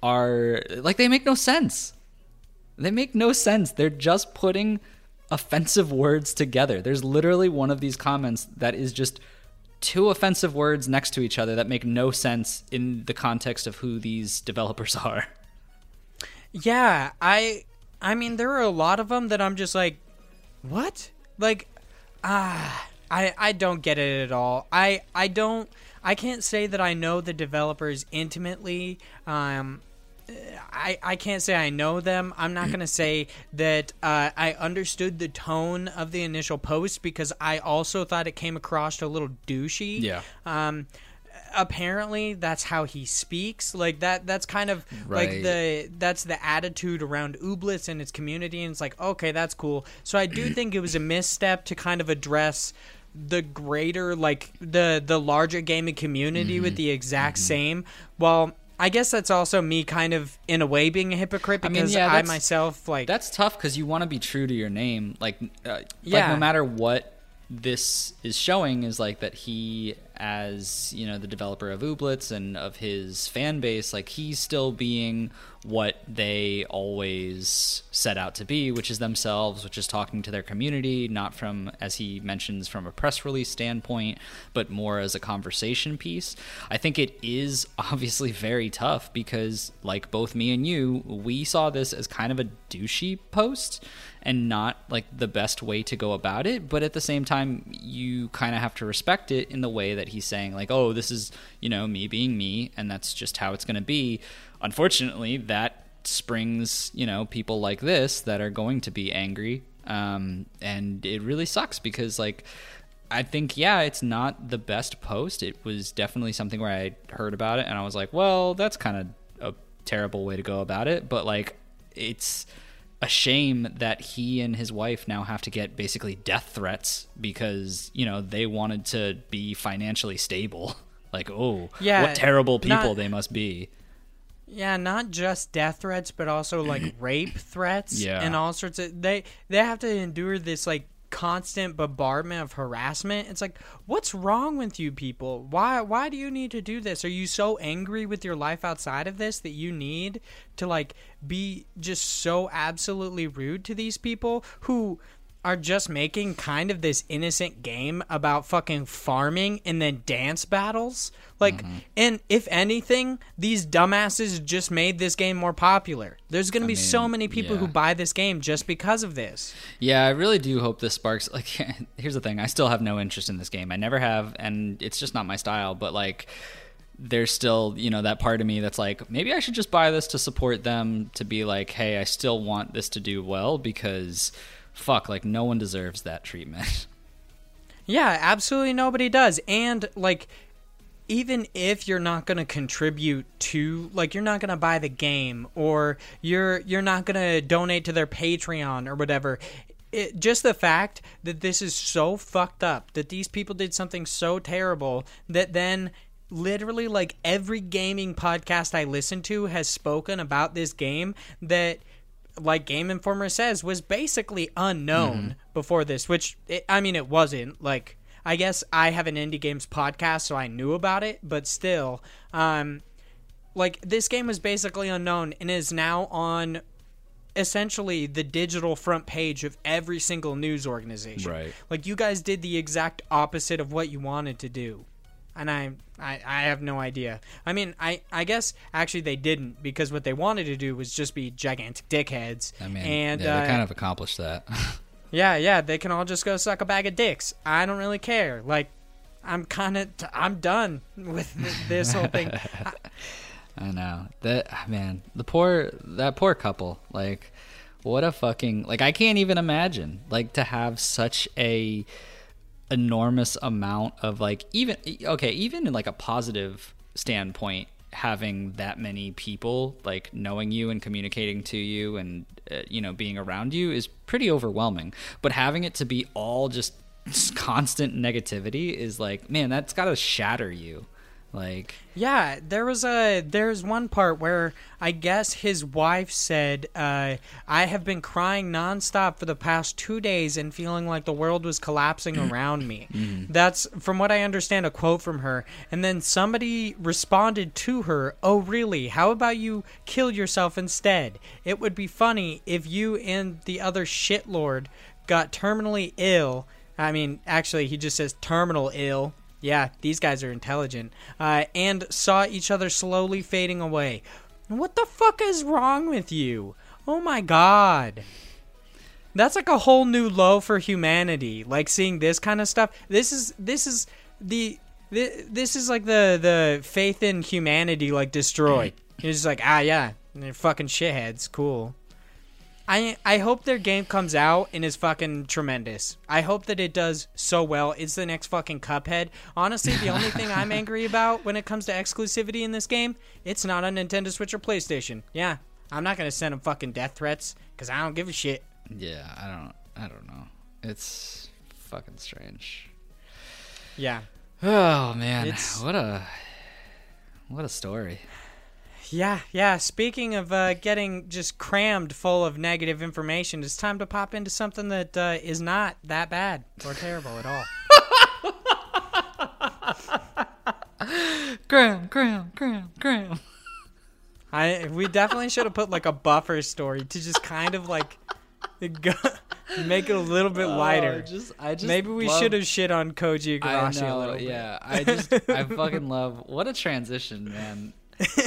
are like they make no sense. They make no sense. They're just putting offensive words together. There's literally one of these comments that is just two offensive words next to each other that make no sense in the context of who these developers are. Yeah, I I mean there are a lot of them that I'm just like what? Like ah I I don't get it at all. I I don't I can't say that I know the developers intimately. Um I, I can't say I know them. I'm not going to say that uh, I understood the tone of the initial post because I also thought it came across a little douchey. Yeah. Um, apparently that's how he speaks. Like that. That's kind of like the that's the attitude around Ooblets and its community. And it's like okay, that's cool. So I do think it was a misstep to kind of address the greater like the the larger gaming community Mm-hmm. with the exact same. Well. I guess that's also me kind of in a way being a hypocrite I mean, because yeah, I myself like That's tough because you want to be true to your name. Like, uh, like Yeah. no matter what this is showing is like that he, as you know, the developer of Ooblets and of his fan base, like he's still being what they always set out to be, which is themselves, which is talking to their community, not from, as he mentions, from a press release standpoint, but more as a conversation piece. I think it is obviously very tough because, like both me and you, we saw this as kind of a douchey post and not like the best way to go about it. But at the same time, you kind of have to respect it in the way that he's saying, like, oh, this is, you know, me being me, and that's just how it's going to be. Unfortunately, that springs, you know, people like this that are going to be angry. Um, and it really sucks because, like, I think, yeah, it's not the best post. It was definitely something where I heard about it and I was like, well, that's kind of a terrible way to go about it. But, like, it's a shame that he and his wife now have to get basically death threats because, you know, they wanted to be financially stable. Like, oh, Yeah, what terrible people not- they must be. Yeah, not just death threats, but also like rape threats Yeah. and all sorts of they they have to endure this like constant bombardment of harassment. It's like, what's wrong with you people? Why why do you need to do this? Are you so angry with your life outside of this that you need to like be just so absolutely rude to these people who are just making kind of this innocent game about fucking farming and then dance battles. Like, Mm-hmm. and if anything, these dumbasses just made this game more popular. There's going to be so many people who buy this game just because of this. Yeah, I really do hope this sparks. Like, here's the thing: I still have no interest in this game. I never have, and it's just not my style. But like, there's still, you know, that part of me that's like, maybe I should just buy this to support them. To be like, hey, I still want this to do well because, fuck, like, no one deserves that treatment. Yeah, absolutely nobody does. And like even if you're not going to contribute to like you're not going to buy the game or you're you're not going to donate to their Patreon or whatever, it, just the fact that this is so fucked up that these people did something so terrible that then literally like every gaming podcast I listen to has spoken about this game that like Game Informer says was basically unknown Mm-hmm. before this, which it, I mean it wasn't like I guess I have an indie games podcast so I knew about it, but still um like this game was basically unknown and is now on essentially the digital front page of every single news organization. Right. Like you guys did the exact opposite of what you wanted to do. And I, I I have no idea. I mean, I I guess actually they didn't because what they wanted to do was just be gigantic dickheads. I mean, and yeah, uh, they kind of accomplished that. yeah, yeah, they can all just go suck a bag of dicks. I don't really care. Like, I'm kind of, t- I'm done with this whole thing. I- I know that ah, man. The poor that poor couple. Like, what a fucking like. I can't even imagine like to have such a enormous amount of like even okay even in like a positive standpoint having that many people like knowing you and communicating to you and uh, you know being around you is pretty overwhelming. But having it to be all just constant negativity is like man that's got to shatter you like Yeah, there was a there's one part where I guess his wife said, uh, "I have been crying nonstop for the past two days and feeling like the world was collapsing around me." That's from what I understand a quote from her. And then somebody responded to her, "Oh, really? How about you kill yourself instead? It would be funny if you and the other shitlord got terminally ill." I mean, actually, he just says terminal ill. Yeah, these guys are intelligent. Uh, and saw each other slowly fading away. What the fuck is wrong with you? Oh my god. That's like a whole new low for humanity. Like seeing this kind of stuff. This is this is the thi- this is like the the faith in humanity like destroyed. You're just like, ah yeah, they're fucking shitheads. Cool. I I hope their game comes out and is fucking tremendous. I hope that it does so well. It's the next fucking Cuphead. Honestly, the only thing I'm angry about when it comes to exclusivity in this game, it's not on Nintendo Switch or PlayStation. Yeah, I'm not gonna send them fucking death threats because I don't give a shit. yeah i don't i don't know it's fucking strange Yeah, oh man It's- what a what a story yeah, yeah. Speaking of uh, getting just crammed full of negative information, it's time to pop into something that uh, is not that bad or terrible at all. graham graham graham graham I we definitely should have put like a buffer story to just kind of like go, make it a little bit lighter. Oh, just i just Maybe we love- should have shit on Koji Igarashi a little bit. yeah. I just, I fucking love. What a transition, man.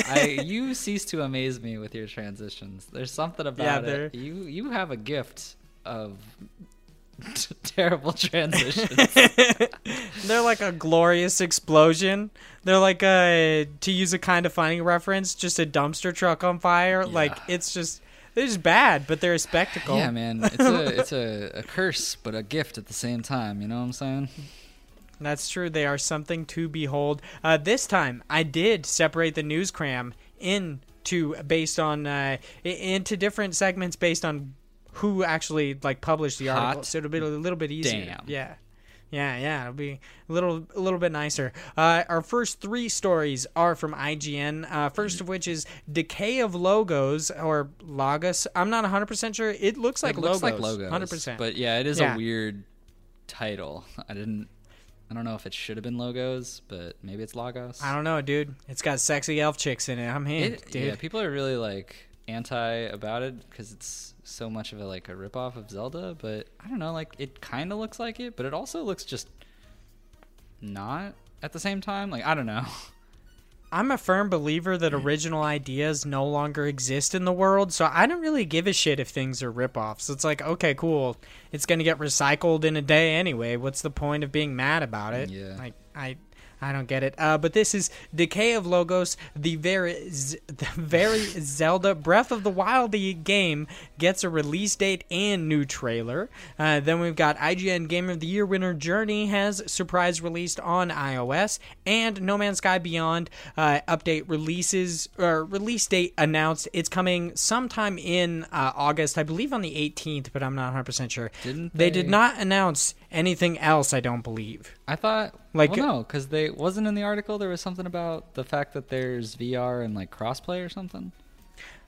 I, you cease to amaze me with your transitions. There's something about they're- it. You, you have a gift of terrible transitions. They're like a glorious explosion. They're like a to use a kind of funny reference, just a dumpster truck on fire. Like it's just they're just bad, but they're a spectacle. yeah, man. It's a, it's a, a curse, but a gift at the same time. You know what I'm saying? That's true. They are something to behold. Uh, this time, I did separate the news cram into based on uh, into different segments based on who actually like published the article, so it'll be a little bit easier. damn. Yeah. Yeah, yeah, it'll be a little, a little bit nicer. Uh, our first three stories are from IGN. Uh, first of which is "Decay of Logos" or Logos. I'm not 100 percent sure. It looks like it looks logos. like logos, 100. percent But yeah, it is Yeah. a weird title. I didn't. I don't know if it should have been logos, but maybe it's logos. I don't know, dude. It's got sexy elf chicks in it. I'm in, It, dude. yeah, people are really like anti about it because it's so much of a like a ripoff of Zelda. But I don't know, like it kind of looks like it, but it also looks just not at the same time. Like I don't know. I'm a firm believer that mm. original ideas no longer exist in the world, so I don't really give a shit if things are ripoffs. It's like, okay, cool. It's going to get recycled in a day anyway. What's the point of being mad about it? Yeah. Like, I. I don't get it. Uh, but this is Decay of Logos, the very, Z- the very Zelda Breath of the Wild game gets a release date and new trailer. Uh, then we've got IGN Game of the Year winner Journey has surprise released on iOS, and No Man's Sky Beyond uh, update releases or release date announced. It's coming sometime in uh, August, I believe on the 18th, but I'm not 100 percent sure. Didn't they they did not announce anything else? I don't believe. I thought Like well, no, because they wasn't in the article. There was something about the fact that there's VR and like crossplay or something.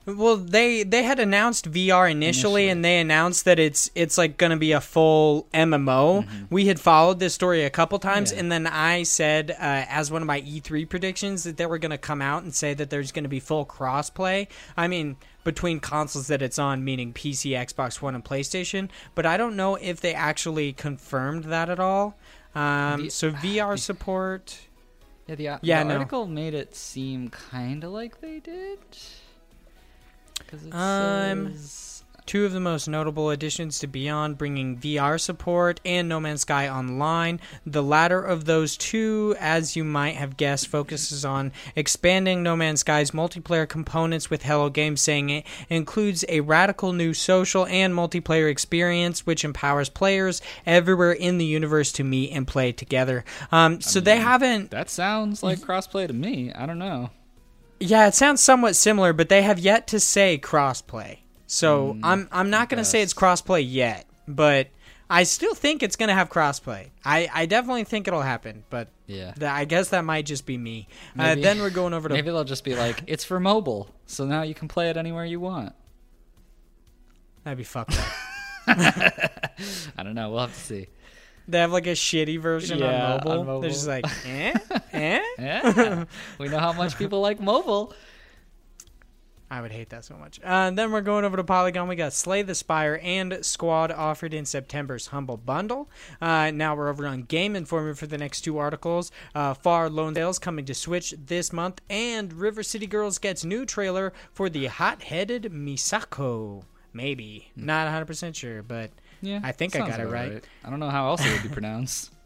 Well, they they had announced VR initially, Initially. and they announced that it's it's like going to be a full MMO. We had followed this story a couple times, Yeah. and then I said uh, as one of my E3 predictions that they were going to come out and say that there's going to be full crossplay. I mean, between consoles that it's on, meaning PC, Xbox One, and PlayStation. But I don't know if they actually confirmed that at all. Um, The- so VR support. Yeah, the, Yeah, the no. article made it seem kind of like they did. Because it Um, says two of the most notable additions to Beyond, bringing VR support and No Man's Sky Online. The latter of those two, as you might have guessed, focuses on expanding No Man's Sky's multiplayer components with Hello Games, saying it includes a radical new social and multiplayer experience which empowers players everywhere in the universe to meet and play together. Um, so they haven't that sounds like crossplay to me. I don't know. Yeah, it sounds somewhat similar, but they have yet to say crossplay. So I'm I'm not going to say it's crossplay yet, but I still think it's going to have crossplay. I, I definitely think it'll happen, but Yeah. th- I guess that might just be me. Uh, then we're going over to Maybe they'll just be like, it's for mobile, so now you can play it anywhere you want. that'd be fucked up. I don't know. We'll have to see. They have like a shitty version Yeah, on, mobile. on They're just like, eh, eh. Yeah. we know how much people like mobile. I would hate that so much. Uh, and then we're going over to Polygon. We got Slay the Spire and Squad offered in September's Humble Bundle. Uh, now we're over on Game Informer for the next two articles. Uh, Far: Lone Sails coming to Switch this month, and River City Girls gets new trailer for the hot-headed Misako. Maybe not 100 percent sure, but Yeah. I think I got it about right. I don't know how else it would be pronounced.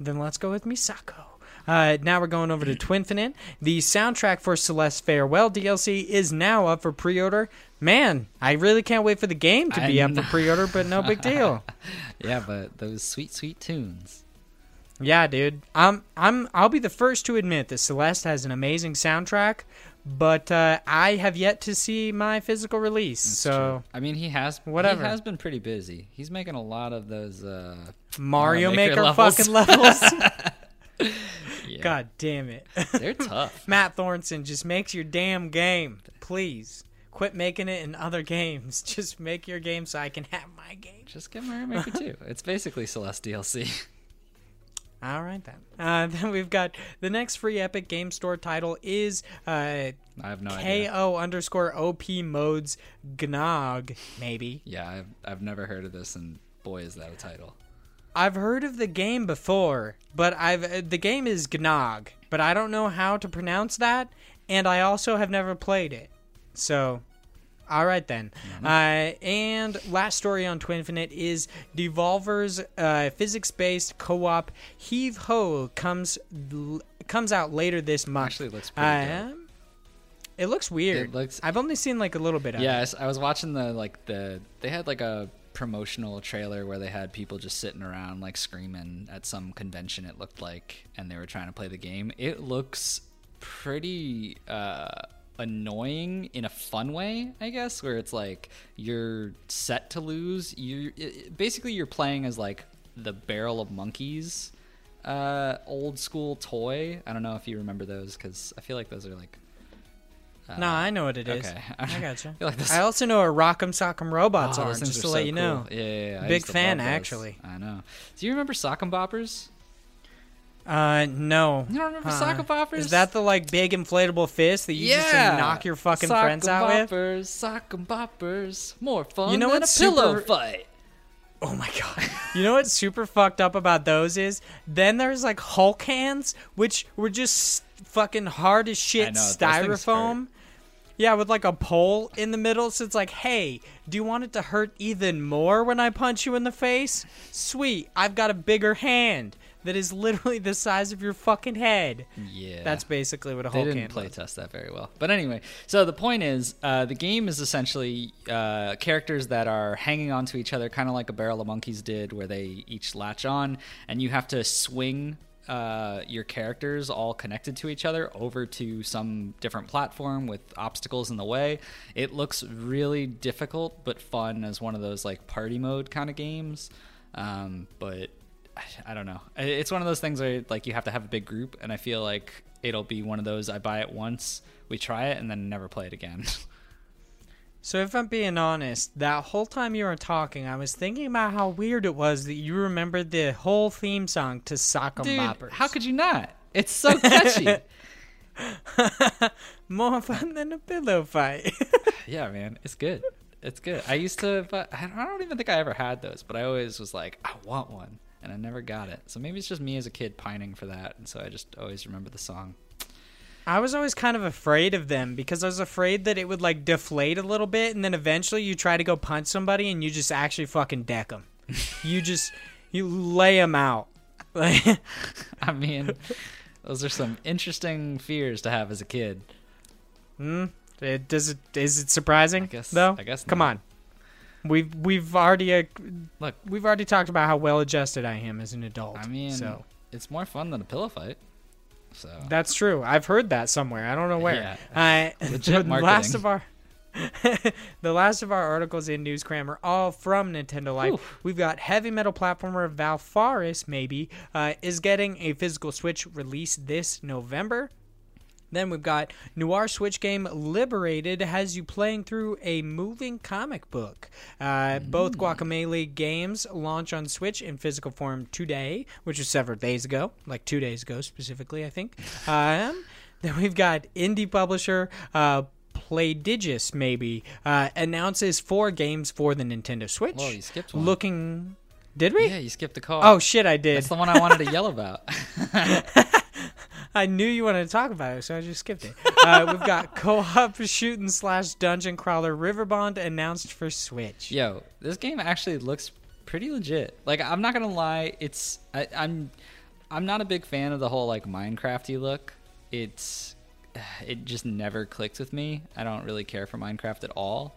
Then let's go with Misako. Uh, now we're going over to Twinfinite. The soundtrack for Celeste Farewell DLC is now up for pre-order. Man, I really can't wait for the game to be I up for pre-order, but no big deal. yeah, but those sweet, sweet tunes. Yeah, dude. I'm I'm I'll be the first to admit that Celeste has an amazing soundtrack, but uh, I have yet to see my physical release. It's so true. I mean, he has whatever. He has been pretty busy. He's making a lot of those. Uh, Mario Mario Maker, Maker levels. fucking levels. yeah, God damn it. they're tough. Matt Thorson, just makes your damn game. Please. Quit making it in other games. Just make your game so I can have my game. Just get Mario Maker 2. It's basically Celeste DLC. All right then. Uh, then we've got the next free Epic Game Store title is uh, I have no idea. KO underscore OP modes Gnog. Maybe Yeah, I've, I've never heard of this, and boy, is that a title. I've heard of the game before, but I've uh, the game is Gnog, but I don't know how to pronounce that, and I also have never played it. So, all right then. Uh, and last story on Twinfinite is Devolver's uh, physics-based co-op Heave Ho comes l- comes out later this month. Actually, it looks pretty dope. Um, it looks weird. It looks- I've only seen like a little bit of it. Yes, I was watching the like the they had like a promotional trailer where they had people just sitting around like screaming at some convention it looked like and they were trying to play the game. It looks pretty uh annoying in a fun way, I guess, where it's like you're set to lose. You basically you're playing as like the barrel of monkeys uh old school toy. I don't know if you remember those cuz I feel like those are like uh, No, I know what it is. okay. I gotcha. feel like this- I also know what Rock'em Sock'em Robots Oh, are, just to so let you know. Yeah, yeah, yeah. Big fan, actually. I know. Do you remember Sock'em Boppers? Uh, no. You don't remember Uh, Sock'em Boppers? Is that the like big inflatable fist that you yeah? used to knock your fucking Sock'em friends out with? boppers, Sock'em Boppers, more fun You know than what's a pillow super- fight. Oh my god. You know what's super fucked up about those is then there's like Hulk hands, which were just fucking hard as shit know, styrofoam. Yeah, with like a pole in the middle. So it's like, hey, do you want it to hurt even more when I punch you in the face? Sweet, I've got a bigger hand that is literally the size of your fucking head. Yeah, That's basically what a they Hulk didn't play was. test that very well. But anyway, so the point is, uh, the game is essentially uh, characters that are hanging onto each other, kind of like a barrel of monkeys did, where they each latch on, and you have to swing uh, your characters all connected to each other over to some different platform with obstacles in the way. It looks really difficult but fun as one of those like party mode kind of games. Um, but I, don't know. It's one of those things where like you have to have a big group, and I feel like it'll be one of those. I buy it once, we try it, and then never play it again. So if I'm being honest, that whole time you were talking, I was thinking about how weird it was that you remembered the whole theme song to Sock 'em Dude, Boppers. how could you not? It's so catchy. More fun than a pillow fight. yeah, man, it's good. It's good. I used to, but I don't even think I ever had those. But I always was like, I want one, and I never got it. So maybe it's just me as a kid pining for that, and so I just always remember the song. I was always kind of afraid of them because I was afraid that it would like deflate a little bit, and then eventually you try to go punch somebody and you just actually fucking deck them. you just you lay them out. I mean, those are some interesting fears to have as a kid. hmm, it, does it is it surprising? I guess- though. I guess Come not. on. We've we've already uh, Look, we've already talked about how well adjusted I am as an adult. I mean, so it's more fun than a pillow fight. So that's true. I've heard that somewhere. I don't know where. Yeah. Uh, Legit last of our the last of our articles in Newscram are all from Nintendo Life. We've got heavy metal platformer Valfaris, maybe, uh, is getting a physical Switch release this November. Then we've got Noir Switch game Liberated has you playing through a moving comic book. Uh, Both Guacamelee games launch on Switch in physical form today, which was several days ago, like two days ago specifically, I think. Um, then we've got indie publisher uh, Playdigious, maybe, uh, announces four games for the Nintendo Switch. Whoa, you skipped one. Looking. Did we? yeah, you skipped the call. Oh, shit, I did. that's the one I wanted to yell about. I knew you wanted to talk about it, so I just skipped it. Uh, we've got co-op shooting slash dungeon crawler Riverbond announced for Switch. Yo, this game actually looks pretty legit. Like I'm not gonna lie, it's I, I'm I'm not a big fan of the whole like Minecrafty look. It's it just never clicked with me. I don't really care for Minecraft at all.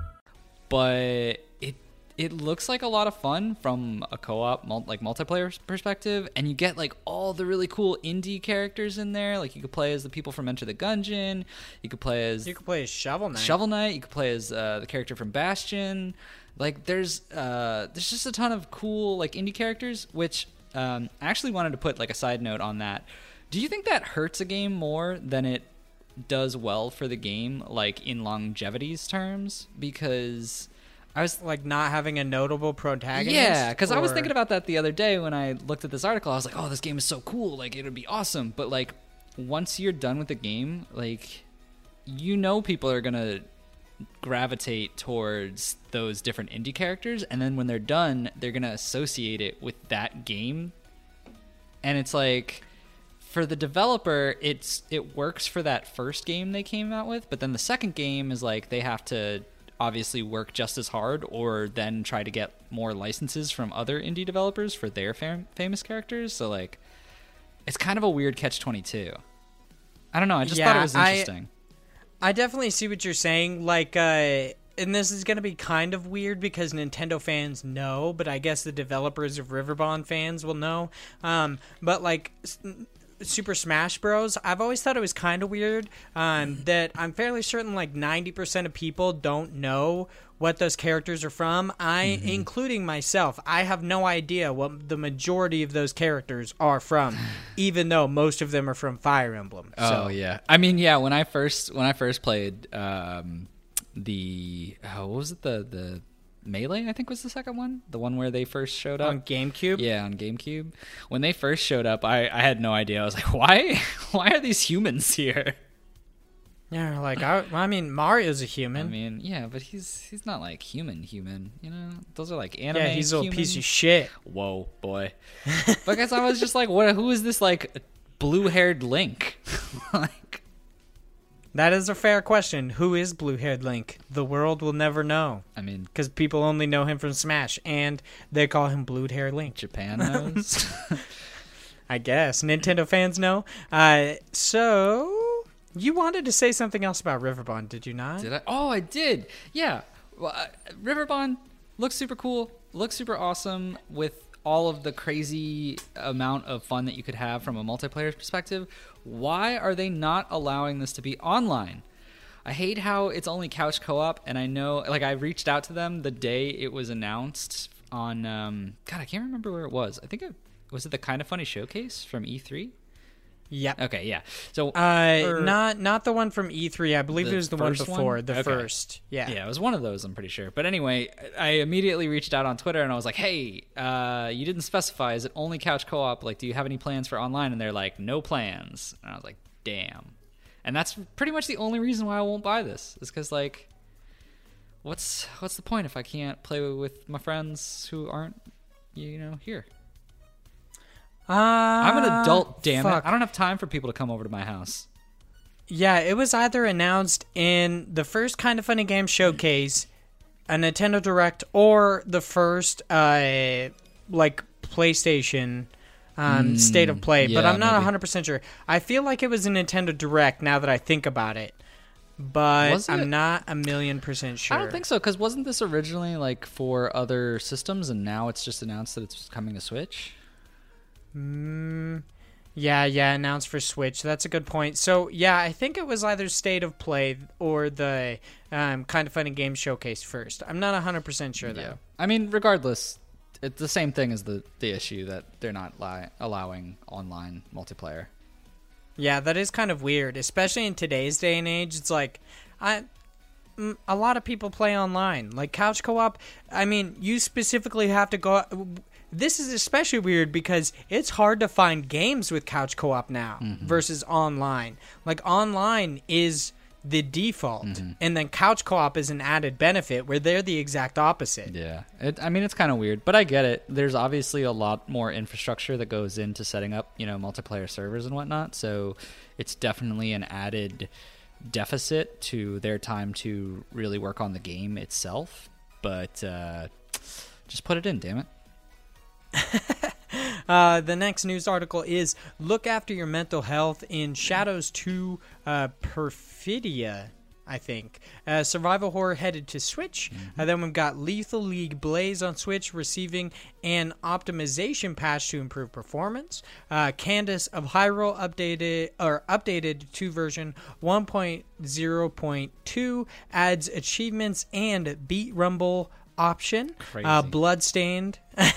But it it looks like a lot of fun from a co-op mul- like multiplayer perspective and you get like all the really cool indie characters in there. Like you could play as the people from enter the gungeon. You could play as You could play as Shovel Knight. shovel knight. You could play as uh, the character from bastion. Like there's uh there's just a ton of cool like indie characters which um i actually wanted to put like a side note on that. Do you think that hurts a game more than it does well for the game like in longevity's terms because i was like not having a notable protagonist. yeah, because I was thinking about that the other day when I looked at this article. I was like, "Oh, this game is so cool! Like, it would be awesome." But like, once you're done with the game, like, you know, people are gonna gravitate towards those different indie characters, and then when they're done, they're gonna associate it with that game, and it's like. For the developer, it's it works for that first game they came out with, but then the second game is like they have to obviously work just as hard or then try to get more licenses from other indie developers for their fam- famous characters so like it's kind of a weird catch 22 i don't know i just thought it Yeah, was I- interesting I definitely see what you're saying. Like, uh, and this is going to be kind of weird because Nintendo fans know, but I guess the developers of Riverbond fans will know. Um, but like. Super Smash Bros. I've always thought it was kind of weird um, that I'm fairly certain like 90% of people don't know what those characters are from. I, including myself, I have no idea what the majority of those characters are from, even though most of them are from Fire Emblem. oh yeah i mean yeah when i first when i first played um the oh, what was it the the melee i think was the second one the one where they first showed up on GameCube. Yeah, on GameCube. When they first showed up, I, I had no idea. I was like, why why are these humans here? Yeah, like I, I mean, Mario's a human. I mean, yeah, but he's he's not like human human, you know? Those are like anime. yeah, he's a little piece of shit. Whoa, boy. because I was just like, what who is this like blue haired Link? like That is a fair question. Who is blue haired Link? The world will never know. I mean, Because people only know him from Smash, and they call him blue haired Link. Japan knows. I guess. Nintendo fans know. Uh, so, you wanted to say something else about Riverbond, did you not? did I? Oh, I did. Yeah. Well, uh, Riverbond looks super cool. Looks super awesome with all of the crazy amount of fun that you could have from a multiplayer perspective. Why are they not allowing this to be online? I hate how it's only couch co-op, and I know, like, I reached out to them the day it was announced on. Um, God, I can't remember where it was. I think it was it the kind of funny showcase from E E3. Yep. Okay, yeah. So Uh, or- not not the one from E3. I believe The it was the one first one? before. The Okay. first. Yeah. Yeah, it was one of those. I'm pretty sure. But anyway, I immediately reached out on Twitter and I was like, "Hey, uh, you didn't specify. Is it only couch co-op? Like, do you have any plans for online?" And they're like, "No plans." And I was like, "Damn." And that's pretty much the only reason why I won't buy this. Is because like, what's what's the point if I can't play with my friends who aren't, you know, here? Uh, I'm an adult. Damn fuck. it! I don't have time for people to come over to my house. Yeah, it was either announced in the first kind of funny game showcase, a Nintendo Direct, or the first uh like PlayStation um, state of play. but I'm not maybe. 100 percent sure. I feel like it was a Nintendo Direct now that I think about it, but Was it? I'm not a million percent sure. I don't think so because wasn't this originally like for other systems and now it's just announced that it's coming to Switch? Yeah, yeah, announced for Switch. That's a good point. So, yeah, I think it was either State of Play or the um, kind of funny game showcase first. I'm not 100% sure, though. I mean, regardless, it's the same thing as the the issue that they're not li- allowing online multiplayer. Yeah, that is kind of weird, especially in today's day and age. It's like, I. mm, A lot of people play online, like couch co-op. I mean, you specifically have to go. This is especially weird because it's hard to find games with couch co-op now versus online. Like online is the default, and then couch co-op is an added benefit where they're the exact opposite. Yeah, it, I mean, it's kind of weird, but I get it. There's obviously a lot more infrastructure that goes into setting up, you know, multiplayer servers and whatnot. So it's definitely an added deficit to their time to really work on the game itself. But uh, just put it in, damn it. Uh, the next news article is Look After Your Mental Health in Shadows 2 uh, Perfidia, I think. Uh, survival horror headed to Switch. Uh, then we've got Lethal League Blaze on Switch receiving an optimization patch to improve performance. Uh, Cadence of Hyrule updated or updated to version 1.0.2 adds achievements and beat rumble option. Uh, Crazy. Bloodstained.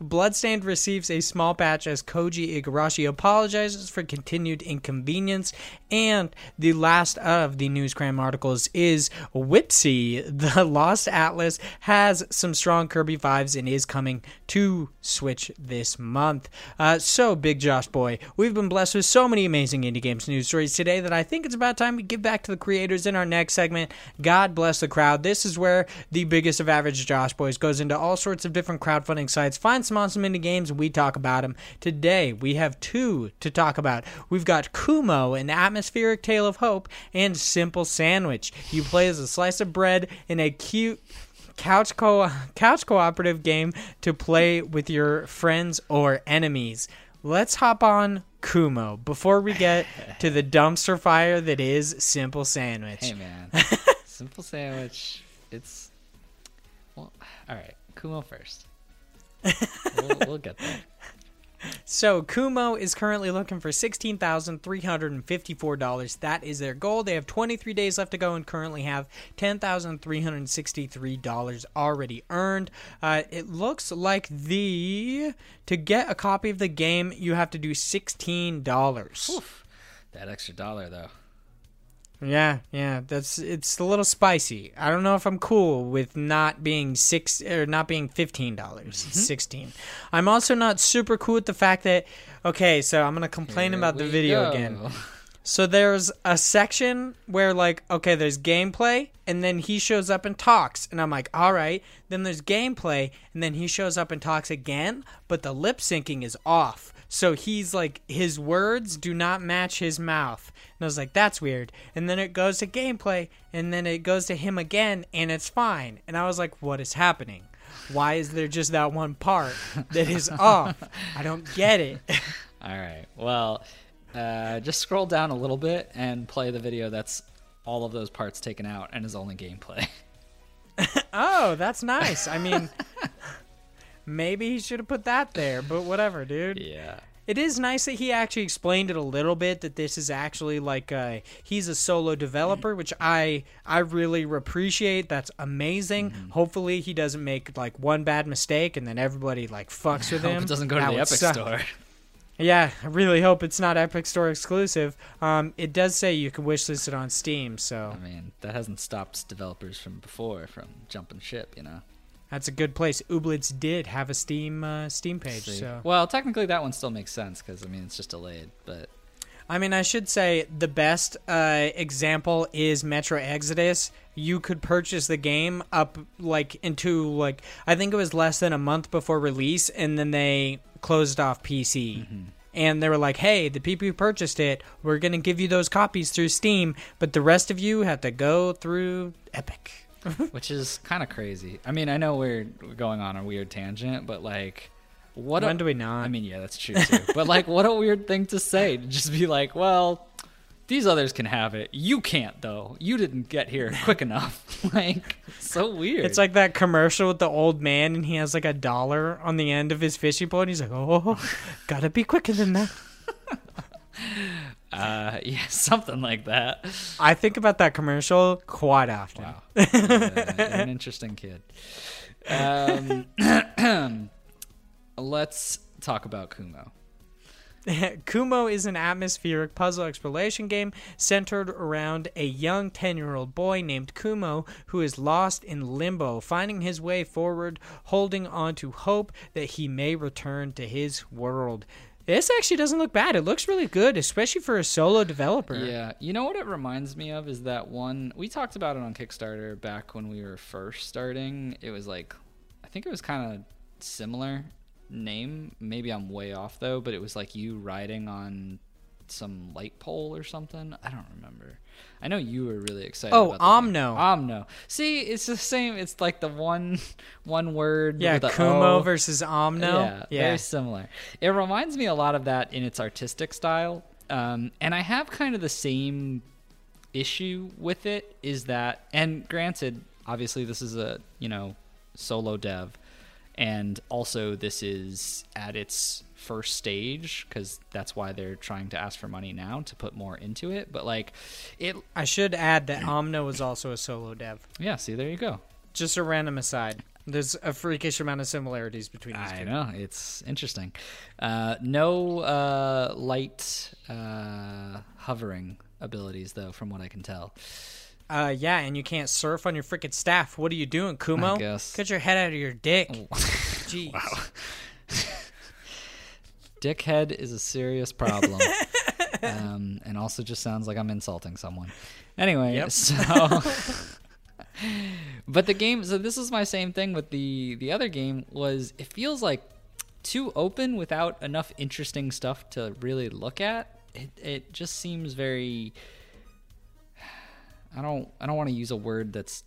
Bloodstained receives a small patch as Koji Igarashi apologizes for continued inconvenience. And the last of the Newscram articles is Whipseey. The Lost Atlas has some strong Kirby vibes and is coming to Switch this month. Uh, so, Big Josh Boy, we've been blessed with so many amazing indie games news stories today that I think it's about time we give back to the creators in our next segment. God bless the crowd. This is where the biggest of average Josh Boys goes into all sorts of different crowdfunding sites, finds some awesome indie games, we talk about them. Today, we have two to talk about. We've got Kumo, an atmospheric tale of hope, and Simple Sandwich. You play as a slice of bread in a cute couch co couch cooperative game to play with your friends or enemies. Let's hop on Kumo before we get to the dumpster fire that is Simple Sandwich. Hey, man. Simple sandwich. It's. Well, all right. Kumo first. We'll, we'll get there. So Kumo is currently looking for sixteen thousand three hundred and fifty-four dollars. That is their goal. They have twenty-three days left to go and currently have ten thousand three hundred and sixty-three dollars already earned. Uh, it looks like the to get a copy of the game you have to do sixteen dollars. That extra dollar, though. Yeah, yeah, that's it's a little spicy. I don't know if I'm cool with not being six or not being fifteen dollars. Mm-hmm. Sixteen. I'm also not super cool with the fact that okay, so I'm gonna complain Here about the video go. again. So there's a section where like okay, there's gameplay and then he shows up and talks and I'm like, "All right." Then there's gameplay and then he shows up and talks again, but the lip syncing is off. So he's like his words do not match his mouth. And I was like, "That's weird." And then it goes to gameplay and then it goes to him again and it's fine. And I was like, "What is happening?" Why is there just that one part that is off? I don't get it. All right. Well, uh, just scroll down a little bit and play the video that's all of those parts taken out and is only gameplay. Oh, that's nice. I mean, maybe he should have put that there, but whatever, dude. yeah. It is nice that he actually explained it a little bit that this is actually like uh he's a solo developer, which I I really appreciate. That's amazing. Mm-hmm. Hopefully he doesn't make like one bad mistake and then everybody like fucks with Hope him. it doesn't go to the Epic suck. Store. Yeah, I really hope it's not Epic Store exclusive. Um, it does say you can wishlist it on Steam, so I mean, that hasn't stopped developers from before from jumping ship, you know. that's a good place. Ooblets did have a Steam uh, Steam page, See? so Well, technically that one still makes sense because I mean it's just delayed, but I mean, I should say the best uh, example is Metro Exodus. You could purchase the game up like into like I think it was less than a month before release, and then they closed off PC. And they were like, "Hey, the people who purchased it, we're gonna give you those copies through Steam, but the rest of you have to go through Epic." which is kind of crazy. I mean, I know we're going on a weird tangent, but like, what? a- When do we not? I mean, yeah, that's true too. but like, what a weird thing to say to just be like, well, these others can have it. You can't though. You didn't get here quick enough. like, so weird. It's like that commercial with the old man, and he has like a dollar on the end of his fishing pole, and he's like, "Oh, gotta be quicker than that." uh, yeah, something like that. I think about that commercial quite often. Wow, Uh, an interesting kid. Um, let's talk about Kumo. Kumo is an atmospheric puzzle exploration game centered around a young 10 year old boy named Kumo who is lost in limbo, finding his way forward, holding on to hope that he may return to his world. This actually doesn't look bad. It looks really good, especially for a solo developer. Yeah, you know what it reminds me of is that one we talked about it on Kickstarter back when we were first starting. It was like I think it was kind of similar name. Maybe I'm way off though, but it was like you riding on some light pole or something. I don't remember. I know you were really excited. Oh, about the game. Omno. Omno. See, it's the same. It's like the one one word. Yeah, Kumo O. versus Omno. Yeah, very similar. It reminds me a lot of that in its artistic style. Um, and I have kind of the same issue with it is that, and granted, obviously this is a you know solo dev, and also this is at its first stage because that's why they're trying to ask for money now to put more into it. But like, it I should add that Omno was also a solo dev. yeah. See, there you go. Just a random aside. There's a freakish amount of similarities between these I two. know it's interesting. Uh, no uh, light uh, hovering abilities, though, from what I can tell. Uh, yeah, and you can't surf on your freaking staff. What are you doing, Kumo? I guess. Get your head out of your dick. Oh. Jeez. Dickhead is a serious problem, um, and also just sounds like I'm insulting someone. Anyway, Yep. so. but the game, so this is my same thing with the the other game. Was it feels like too open without enough interesting stuff to really look at. It it just seems very. I don't I don't want to use a word that's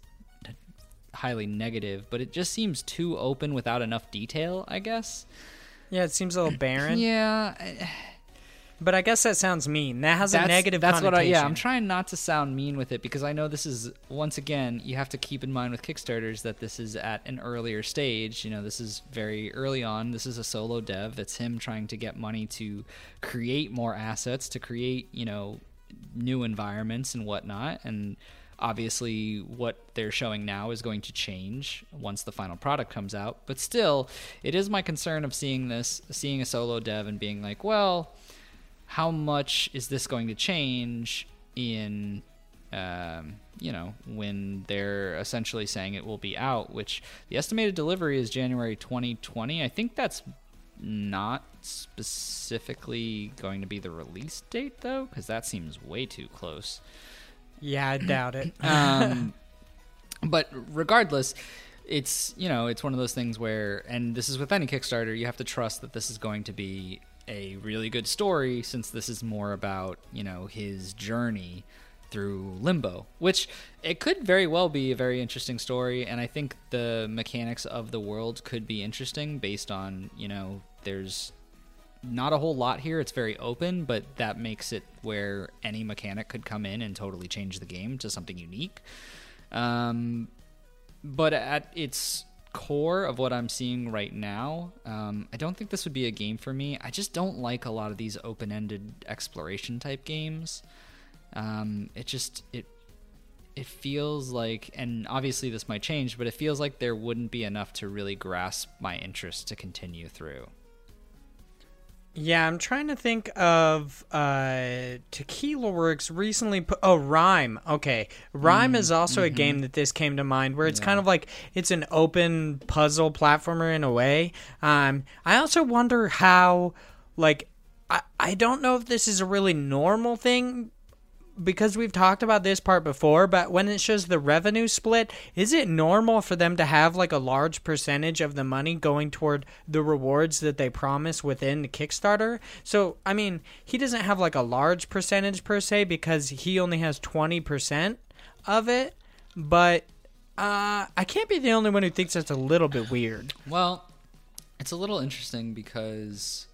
highly negative, but it just seems too open without enough detail. I guess. Yeah, it seems a little barren. Yeah, But I guess that sounds mean. That has a negative That's what I. Yeah, I'm trying not to sound mean with it because I know this is once again you have to keep in mind with Kickstarters that this is at an earlier stage. You know, this is very early on. This is a solo dev. It's him trying to get money to create more assets, to create you know new environments and whatnot, and obviously what they're showing now is going to change once the final product comes out. But still it is my concern of seeing this seeing a solo dev and being like well how much is this going to change in um, you know when they're essentially saying it will be out which the estimated delivery is january 2020 i think that's not specifically going to be the release date though, because that seems way too close. Yeah, I doubt it. Um, but regardless, it's you know it's one of those things where, and this is with any Kickstarter, you have to trust that this is going to be a really good story, since this is more about you know his journey through limbo which it could very well be a very interesting story and i think the mechanics of the world could be interesting based on you know there's not a whole lot here. It's very open but that makes it where any mechanic could come in and totally change the game to something unique. Um, but at its core of what i'm seeing right now um, i don't think this would be a game for me. I just don't like a lot of these open-ended exploration type games. Um, it just it it feels like, and obviously this might change, but it feels like there wouldn't be enough to really grasp my interest to continue through. Yeah, I'm trying to think of uh Tequila Works recently put oh Rime. Okay. Rime is also a game that this came to mind where it's kind of like it's an open puzzle platformer in a way. Um I also wonder how like I, I don't know if this is a really normal thing because we've talked about this part before, but when it shows the revenue split, is it normal for them to have like a large percentage of the money going toward the rewards that they promise within the Kickstarter? So, I mean, he doesn't have like a large percentage per se because he only has 20% of it, but uh, I can't be the only one who thinks that's a little bit weird. Well, it's a little interesting because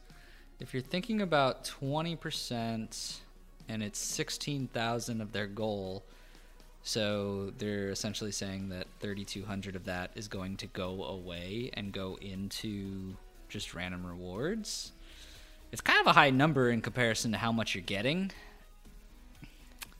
if you're thinking about 20% and it's 16,000 of their goal. So they're essentially saying that 3,200 of that is going to go away and go into just random rewards. It's kind of a high number in comparison to how much you're getting.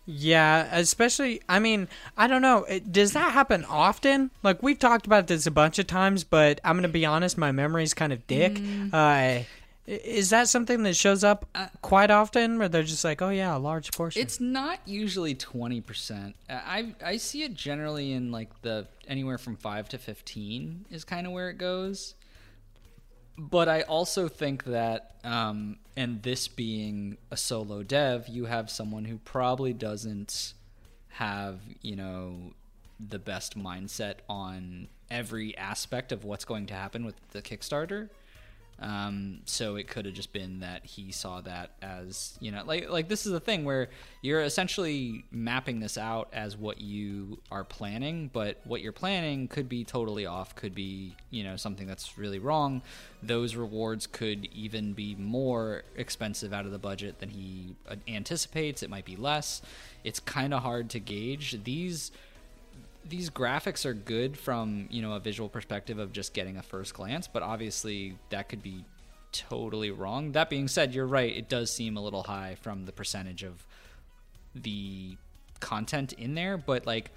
Yeah, especially, I mean, I don't know. It, does that happen often? Like, we've talked about this a bunch of times, but I'm going to be honest, my memory's kind of dick. Mm. Uh, is that something that shows up uh, quite often, where they're just like, "Oh yeah, a large portion"? It's not usually twenty percent. I I see it generally in like the anywhere from five to fifteen is kind of where it goes. But I also think that, um, and this being a solo dev, you have someone who probably doesn't have you know the best mindset on every aspect of what's going to happen with the Kickstarter. Um, so it could have just been that he saw that as you know, like like this is the thing where you're essentially mapping this out as what you are planning, but what you're planning could be totally off, could be you know something that's really wrong. Those rewards could even be more expensive out of the budget than he anticipates. It might be less. It's kind of hard to gauge these these graphics are good from you know a visual perspective of just getting a first glance, but obviously that could be totally wrong. That being said, you're right. It does seem a little high from the percentage of the content in there, but like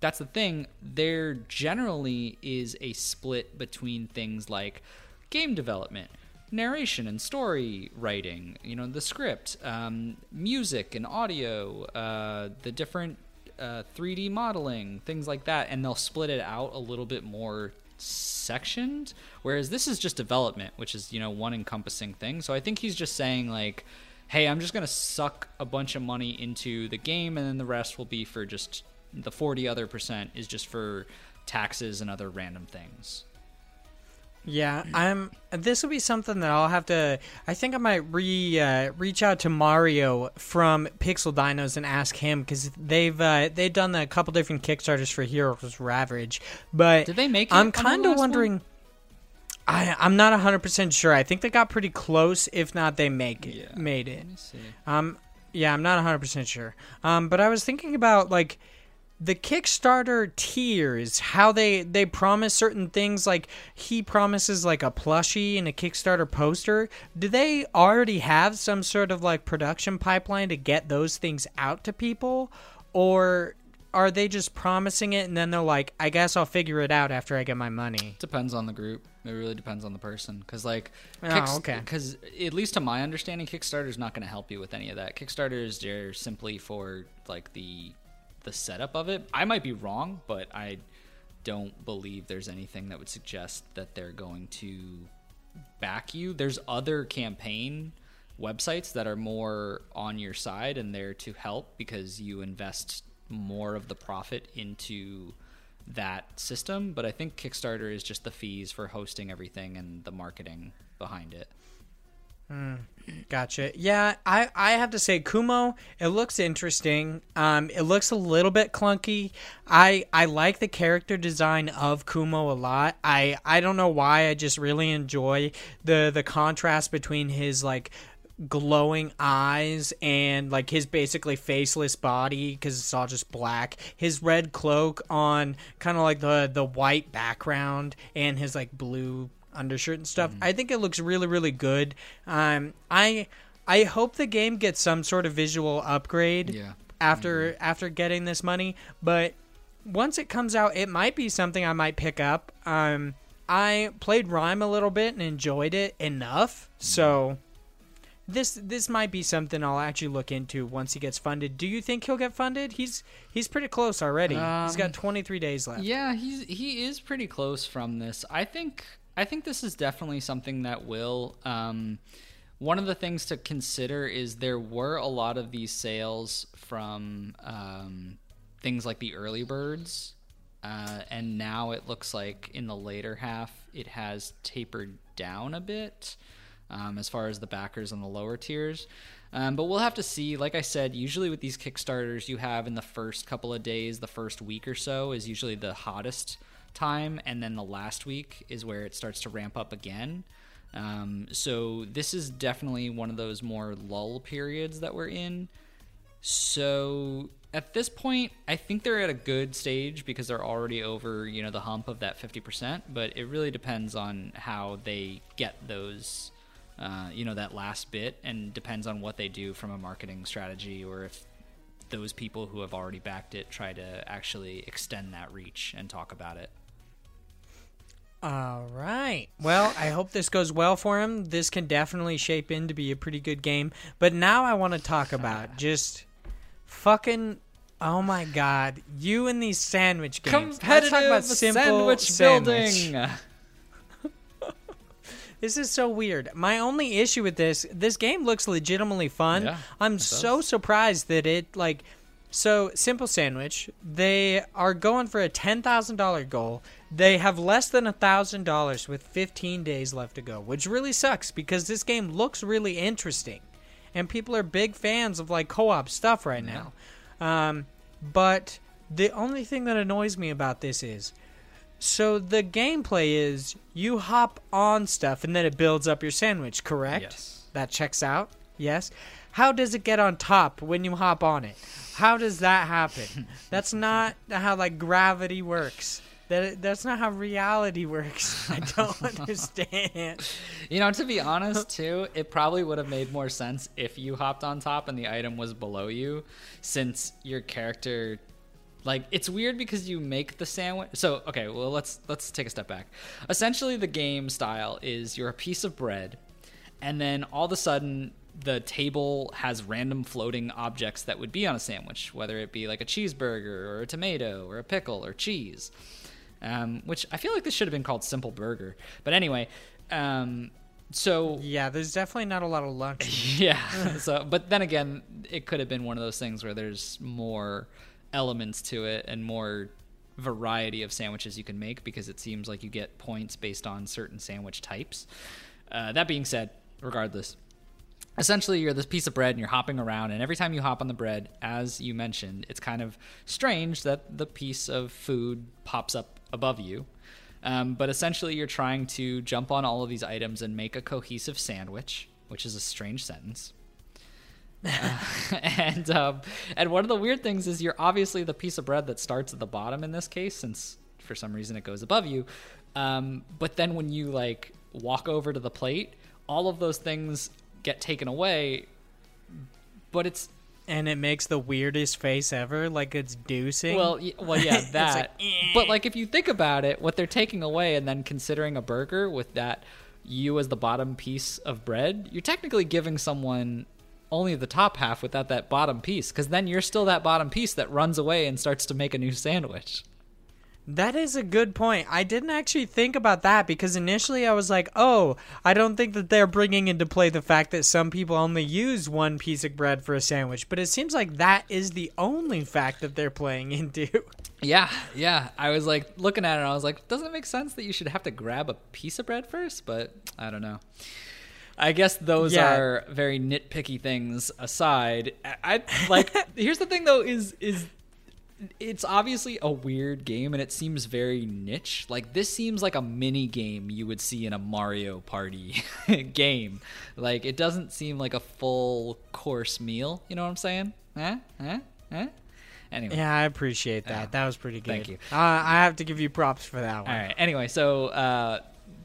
that's the thing. There generally is a split between things like game development, narration and story writing, you know, the script, um, music and audio, uh, the different uh, 3D modeling, things like that, and they'll split it out a little bit more sectioned. Whereas this is just development, which is you know one encompassing thing. So I think he's just saying like, hey, I'm just gonna suck a bunch of money into the game, and then the rest will be for just the 40 other percent is just for taxes and other random things. Yeah, I'm. This will be something that I'll have to. I think I might re uh, reach out to Mario from Pixel Dinos and ask him because they've uh, they've done a couple different Kickstarters for Heroes Ravage. But did they make? I'm kind of wondering. One? I I'm not hundred percent sure. I think they got pretty close. If not, they make it yeah. made it. Um, yeah, I'm not hundred percent sure. Um, but I was thinking about like the Kickstarter tiers, how they they promise certain things like he promises like a plushie and a Kickstarter poster. Do they already have some sort of like production pipeline to get those things out to people or are they just promising it and then they're like, I guess I'll figure it out after I get my money? Depends on the group. It really depends on the person. Because, like, oh, okay. Because, at least to my understanding, Kickstarter is not going to help you with any of that. Kickstarter is there simply for, like, the the setup of it. I might be wrong, but I don't believe there's anything that would suggest that they're going to back you. There's other campaign websites that are more on your side and there to help because you invest more of the profit into that system. But I think Kickstarter is just the fees for hosting everything and the marketing behind it. Hmm. Gotcha. Yeah, I, I have to say Kumo, it looks interesting. Um, it looks a little bit clunky. I I like the character design of Kumo a lot. I I don't know why. I just really enjoy the the contrast between his like glowing eyes and like his basically faceless body because it's all just black his red cloak on kind of like the the white background and his like blue undershirt and stuff. I think it looks really really good. Um, I I hope the game gets some sort of visual upgrade. Yeah. After after getting this money, but once it comes out, it might be something I might pick up. Um, I played Rime a little bit and enjoyed it enough, so this this might be something I'll actually look into once he gets funded. Do you think he'll get funded? He's he's pretty close already. he's got 23 days left. Yeah, he's he is pretty close from this. I think I think this is definitely something that will. Um, one of the things to consider is there were a lot of these sales from um, things like the early birds, uh, and now it looks like in the later half it has tapered down a bit um, as far as the backers on the lower tiers. Um, but we'll have to see. Like I said, usually with these Kickstarters, you have in the first couple of days, the first week or so is usually the hottest time, and then the last week is where it starts to ramp up again. Um, so this is definitely one of those more lull periods that we're in. So at this point, I think they're at a good stage because they're already over, you know, the hump of that 50%, but it really depends on how they get those uh, you know, that last bit and depends on what they do from a marketing strategy or if those people who have already backed it try to actually extend that reach and talk about it. All right. Well, I hope this goes well for him. This can definitely shape in to be a pretty good game. But now I want to talk about just fucking. Oh my god, you and these sandwich games. Let's talk about simple sandwich, sandwich. building. This is so weird. My only issue with this, this game looks legitimately fun. Yeah, I'm so surprised that it like so simple sandwich. They are going for a ten thousand dollar goal. They have less than a thousand dollars with fifteen days left to go, which really sucks because this game looks really interesting, and people are big fans of like co-op stuff right now. Um, but the only thing that annoys me about this is so the gameplay is you hop on stuff and then it builds up your sandwich, correct? Yes. That checks out. Yes. How does it get on top when you hop on it? How does that happen? that's not how like gravity works. That that's not how reality works. I don't understand. You know, to be honest, too, it probably would have made more sense if you hopped on top and the item was below you, since your character. Like it's weird because you make the sandwich. So okay, well let's let's take a step back. Essentially, the game style is you're a piece of bread, and then all of a sudden the table has random floating objects that would be on a sandwich, whether it be like a cheeseburger or a tomato or a pickle or cheese. Um, which I feel like this should have been called simple burger. But anyway, um, so Yeah, there's definitely not a lot of lunch. yeah. so, but then again, it could have been one of those things where there's more elements to it and more variety of sandwiches you can make because it seems like you get points based on certain sandwich types. Uh, that being said, regardless, essentially you're this piece of bread and you're hopping around and every time you hop on the bread as you mentioned it's kind of strange that the piece of food pops up above you. Um, but essentially you're trying to jump on all of these items and make a cohesive sandwich which is a strange sentence. Uh, and um, and one of the weird things is you're obviously the piece of bread that starts at the bottom in this case since for some reason it goes above you. Um, but then when you like walk over to the plate all of those things get taken away but it's and it makes the weirdest face ever, like it's deucing. well y- well yeah that like, eh. but like if you think about it what they're taking away and then considering a burger with that you as the bottom piece of bread you're technically giving someone only the top half without that bottom piece because then you're still that bottom piece that runs away and starts to make a new sandwich That is a good point. I didn't actually think about that because initially I was like, oh, I don't think that they're bringing into play the fact that some people only use one piece of bread for a sandwich. But it seems like that is the only fact that they're playing into. Yeah, yeah. I was like looking at it and I was like, doesn't it make sense that you should have to grab a piece of bread first? But I don't know. I guess those Yeah. are very nitpicky things aside. I, I like here's the thing though is is it's obviously a weird game and it seems very niche. Like this seems like a mini game you would see in a Mario Party game. Like it doesn't seem like a full course meal. You know what I'm saying? Huh? Huh? Huh? Anyway. Yeah, I appreciate that. Yeah. That was pretty good. Thank you. Uh, I have to give you props for that one. All right. Anyway, so uh,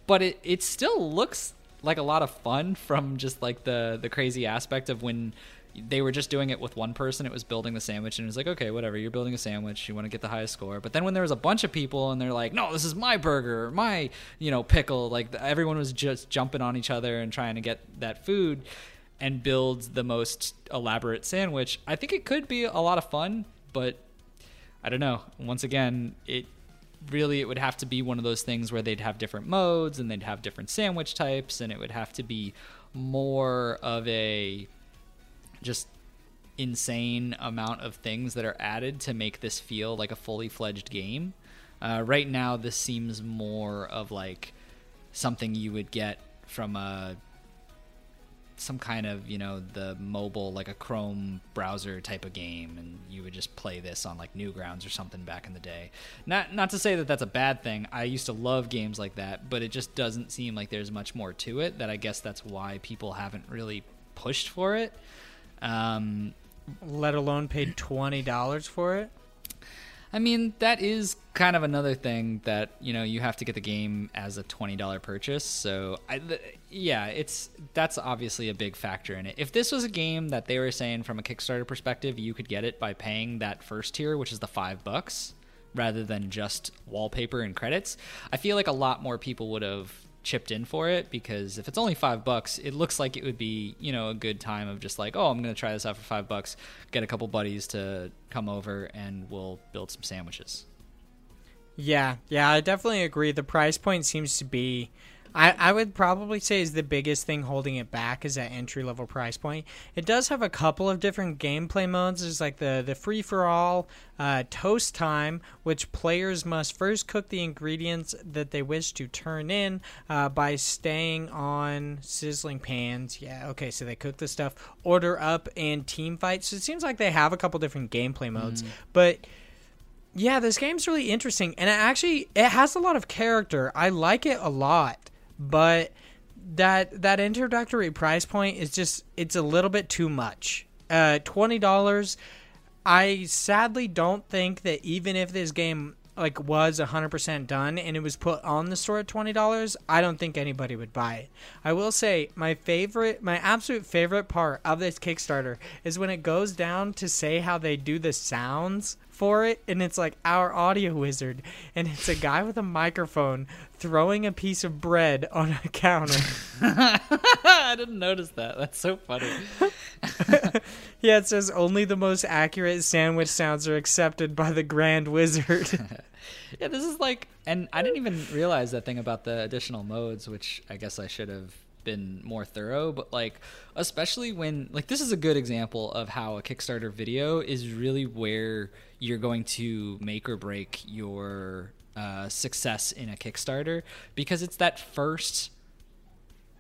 but it it still looks like a lot of fun from just like the the crazy aspect of when they were just doing it with one person. It was building the sandwich, and it was like, okay, whatever. You're building a sandwich. You want to get the highest score. But then when there was a bunch of people, and they're like, no, this is my burger, my you know pickle. Like everyone was just jumping on each other and trying to get that food and build the most elaborate sandwich. I think it could be a lot of fun, but I don't know. Once again, it really it would have to be one of those things where they'd have different modes and they'd have different sandwich types and it would have to be more of a just insane amount of things that are added to make this feel like a fully fledged game. Uh, right now, this seems more of like something you would get from a some kind of you know the mobile like a chrome browser type of game and you would just play this on like newgrounds or something back in the day. Not not to say that that's a bad thing. I used to love games like that but it just doesn't seem like there's much more to it that i guess that's why people haven't really pushed for it um, Let alone paid twenty dollars for it. I mean, that is kind of another thing that you know you have to get the game as a twenty dollar purchase. So, I, th- yeah, it's that's obviously a big factor in it. If this was a game that they were saying from a Kickstarter perspective, you could get it by paying that first tier, which is the five bucks, rather than just wallpaper and credits. I feel like a lot more people would have chipped in for it because if it's only five bucks, it looks like it would be you know a good time of just like, oh, I'm gonna try this out for five bucks, get a couple buddies to come over, and we'll build some sandwiches. Yeah, yeah, I definitely agree. The price point seems to be, I, I would probably say, is the biggest thing holding it back is that entry level price point. It does have a couple of different gameplay modes. There's like the the free for all, uh, toast time, which players must first cook the ingredients that they wish to turn in uh, by staying on sizzling pans. Yeah, okay, so they cook the stuff, order up, and team fight. So it seems like they have a couple different gameplay modes, but. Yeah, this game's really interesting, and it actually it has a lot of character. I like it a lot, but that that introductory price point is just it's a little bit too much. Uh, twenty dollars. I sadly don't think that even if this game like was 100% done and it was put on the store at $20 i don't think anybody would buy it i will say my favorite my absolute favorite part of this kickstarter is when it goes down to say how they do the sounds for it and it's like our audio wizard and it's a guy with a microphone throwing a piece of bread on a counter I didn't notice that. That's so funny. yeah it says only the most accurate sandwich sounds are accepted by the grand wizard yeah, this is like, and I didn't even realize that thing about the additional modes, which I guess I should have been more thorough. But like, especially when like this is a good example of how a Kickstarter video is really where you're going to make or break your uh, success in a Kickstarter because it's that first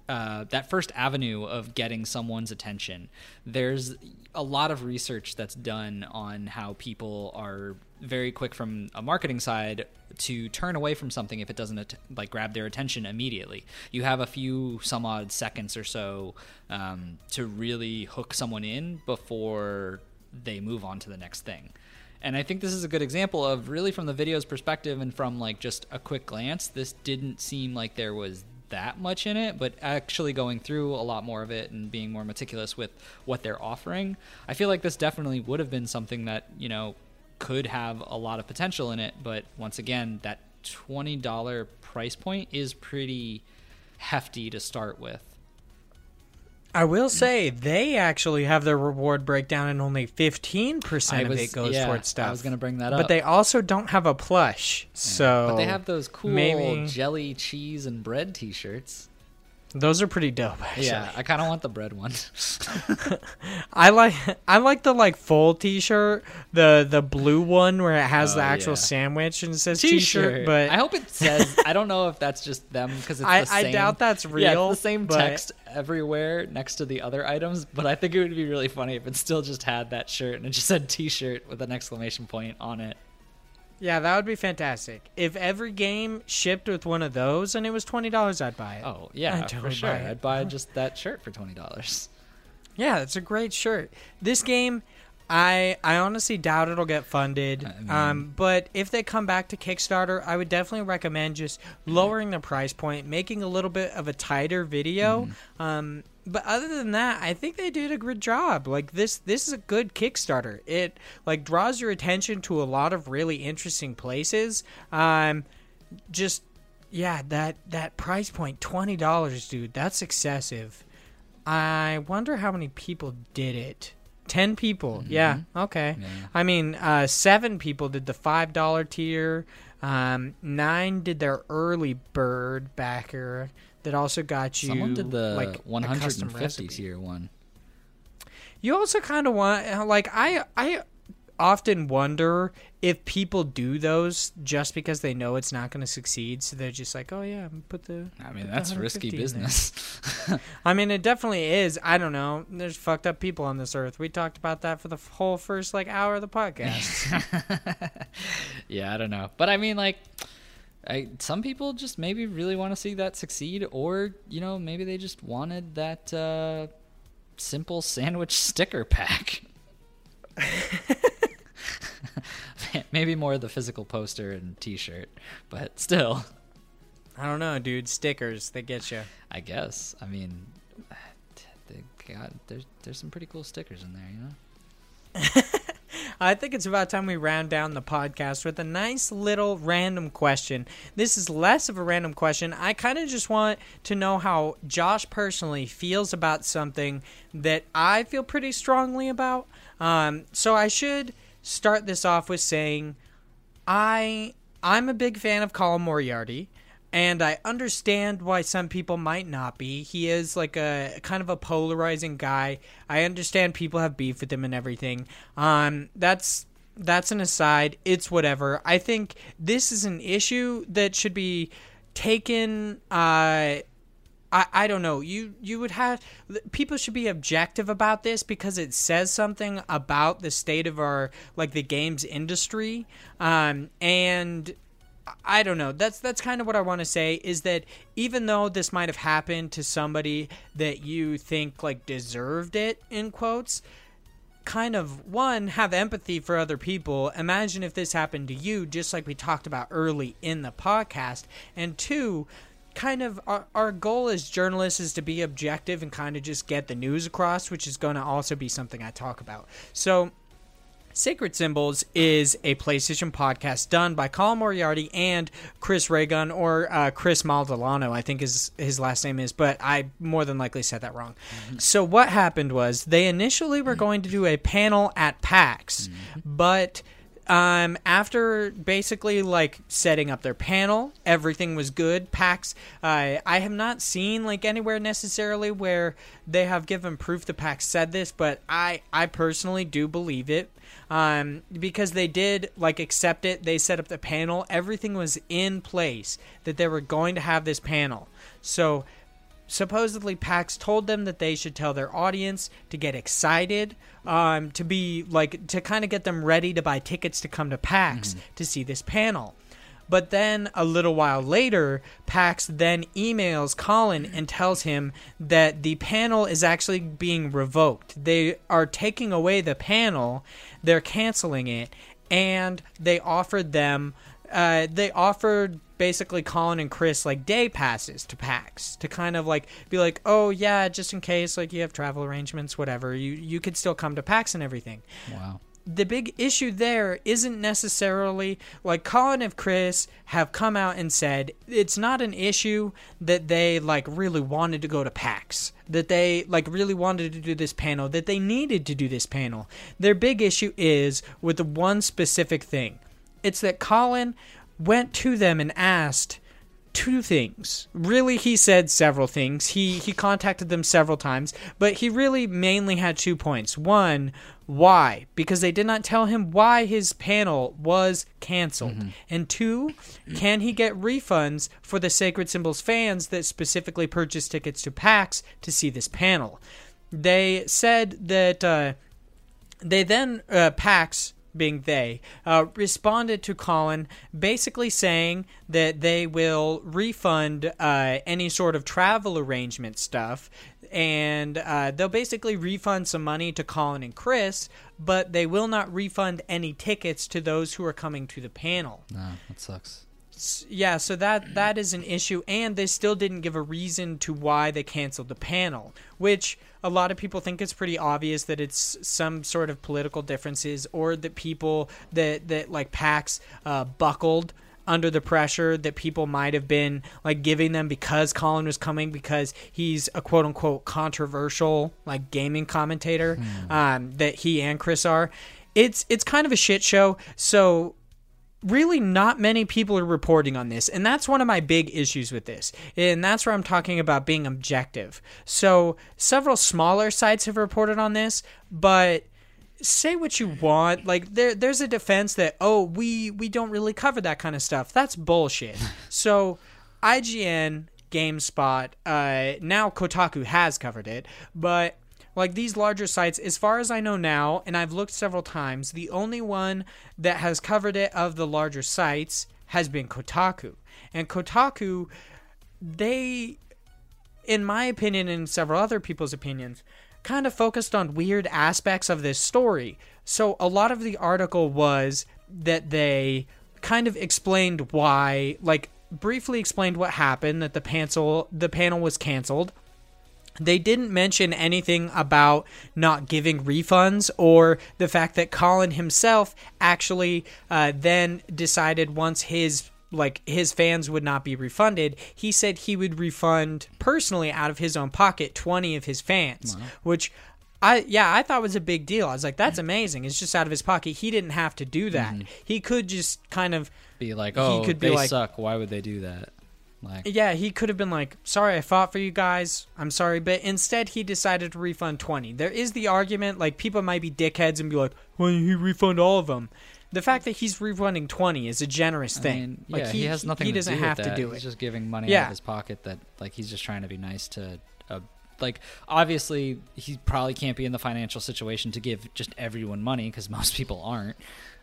uh, that first avenue of getting someone's attention. There's a lot of research that's done on how people are very quick from a marketing side to turn away from something if it doesn't like grab their attention immediately. You have a few some odd seconds or so um, to really hook someone in before they move on to the next thing. And I think this is a good example of really from the video's perspective and from like just a quick glance, this didn't seem like there was that much in it, but actually going through a lot more of it and being more meticulous with what they're offering, I feel like this definitely would have been something that, you know, could have a lot of potential in it. But once again, that $20 price point is pretty hefty to start with. I will say they actually have their reward breakdown, and only fifteen percent of was- it goes yeah, towards stuff. I was gonna bring that up. but they also don't have a plush. So, But they have those cool maybe- jelly, cheese, and bread T-shirts. Those are pretty dope. Actually. Yeah, I kind of want the bread one. I like I like the like full T-shirt, the the blue one where it has Oh, the actual yeah. sandwich and it says T-shirt. But I hope it says. I don't know if that's just them because it's I- the I doubt that's Yeah, real, it's the same but- text everywhere next to the other items. But I think it would be really funny if it still just had that shirt and it just said T-shirt with an exclamation point on it. Yeah, that would be fantastic. If every game shipped with one of those and it was twenty dollars, I'd buy it. Oh yeah, I'd for sure. buy. I'd buy just that shirt for twenty dollars. Yeah, it's a great shirt. This game, I I honestly doubt it'll get funded. I mean- um, but if they come back to Kickstarter, I would definitely recommend just lowering the price point, making a little bit of a tighter video. Um, but other than that, I think they did a good job. Like this, this is a good Kickstarter. It like draws your attention to a lot of really interesting places. Um, just yeah, that that price point, twenty dollars, dude. That's excessive. I wonder how many people did it. Ten people. Yeah. Okay. Yeah. I mean, uh, seven people did the five dollar tier. Um, nine did their early bird backer. That also got you. Someone did the like a one hundred custom and fifty recipe. tier one. You also kind of want like I I often wonder if people do those just because they know it's not going to succeed, so they're just like, oh yeah, put the. I mean, that's risky 150 in there." business. I mean, it definitely is. I don't know. There's fucked up people on this earth. We talked about that for the whole first like hour of the podcast. yeah, I don't know, but I mean, like, I some people just maybe really want to see that succeed, or you know, maybe they just wanted that uh, simple sandwich sticker pack. maybe more the physical poster and T-shirt, but still, I don't know, dude. Stickers, they get you. I guess. I mean, they got there's there's some pretty cool stickers in there, you know. I think it's about time we round down the podcast with a nice little random question. This is less of a random question. I kind of just want to know how Josh personally feels about something that I feel pretty strongly about. Um, so I should start this off with saying I I'm a big fan of Colin Moriarty, and I understand why some people might not be. He is like a kind of a polarizing guy. I understand people have beef with him and everything. Um, that's that's an aside. It's whatever. I think this is an issue that should be taken. Uh, I, I don't know. You you would have people should be objective about this because it says something about the state of our like the games industry. Um, and I don't know. That's that's kind of what I want to say is that even though this might have happened to somebody that you think like deserved it in quotes, kind of one have empathy for other people. Imagine if this happened to you just like we talked about early in the podcast. And two, kind of our, our goal as journalists is to be objective and kind of just get the news across, which is going to also be something I talk about. So Sacred Symbols is a PlayStation podcast done by Colin Moriarty and Chris Ray Gun, or uh, Chris Maldolano, I think his his last name is, but I more than likely said that wrong. So what happened was they initially were going to do a panel at PAX, but um, after basically like setting up their panel, everything was good. PAX, uh, I have not seen like anywhere necessarily where they have given proof the PAX said this, but I I personally do believe it. Um, because they did like accept it, they set up the panel, everything was in place that they were going to have this panel. So supposedly PAX told them that they should tell their audience to get excited, um, to be like to kind of get them ready to buy tickets to come to PAX to see this panel. But then a little while later, PAX then emails Colin and tells him that the panel is actually being revoked. They are taking away the panel, they're canceling it, and they offered them, uh, they offered basically Colin and Chris like day passes to PAX to kind of like be like, oh yeah, just in case like you have travel arrangements, whatever, you you could still come to PAX and everything. Wow. The big issue there isn't necessarily like Colin and Chris have come out and said it's not an issue that they like really wanted to go to PAX, that they like really wanted to do this panel, that they needed to do this panel. Their big issue is with the one specific thing. It's that Colin went to them and asked two things. Really, he said several things. He he contacted them several times, but he really mainly had two points. One, why? Because they did not tell him why his panel was canceled. And two, can he get refunds for the Sacred Symbols fans that specifically purchased tickets to PAX to see this panel? They said that uh, they then uh, PAX being they uh, responded to Colin basically saying that they will refund uh, any sort of travel arrangement stuff and uh, they'll basically refund some money to Colin and Chris but they will not refund any tickets to those who are coming to the panel No, that sucks. Yeah so that that is an issue and they still didn't give a reason to why they canceled the panel which a lot of people think it's pretty obvious that it's some sort of political differences or that people that that like pax uh, buckled under the pressure that people might have been like giving them because Colin was coming because he's a quote unquote controversial like gaming commentator um, that he and Chris are. It's it's kind of a shit show. So really not many people are reporting on this and that's one of my big issues with this and that's where i'm talking about being objective. So several smaller sites have reported on this but say what you want like there there's a defense that oh we we don't really cover that kind of stuff. That's bullshit. So ign gamespot uh now kotaku has covered it but like these larger sites, as far as I know now, and I've looked several times, the only one that has covered it of the larger sites has been Kotaku. And Kotaku, they, in my opinion and several other people's opinions, kind of focused on weird aspects of this story. So a lot of the article was that they kind of explained why, like briefly explained what happened, that the panel the panel was canceled they didn't mention anything about not giving refunds or the fact that Colin himself actually uh, then decided once his like his fans would not be refunded, he said he would refund personally out of his own pocket 20 of his fans, which I yeah, I thought was a big deal. I was like that's amazing. It's just out of his pocket. He didn't have to do that. He could just kind of Be like, "Oh, He could be they like- suck. Why would they do that? Like, Yeah, he could have been like, "Sorry, I fought for you guys. I'm sorry," but instead he decided to refund 20. There is the argument like people might be dickheads and be like, "Why didn't he refund all of them?" The fact that he's refunding 20 is a generous I thing. mean, like yeah, he, has nothing. He to doesn't do have to do He's it. just giving money out of his pocket. That like he's just trying to be nice to. Uh, like obviously he probably can't be in the financial situation to give just everyone money because most people aren't.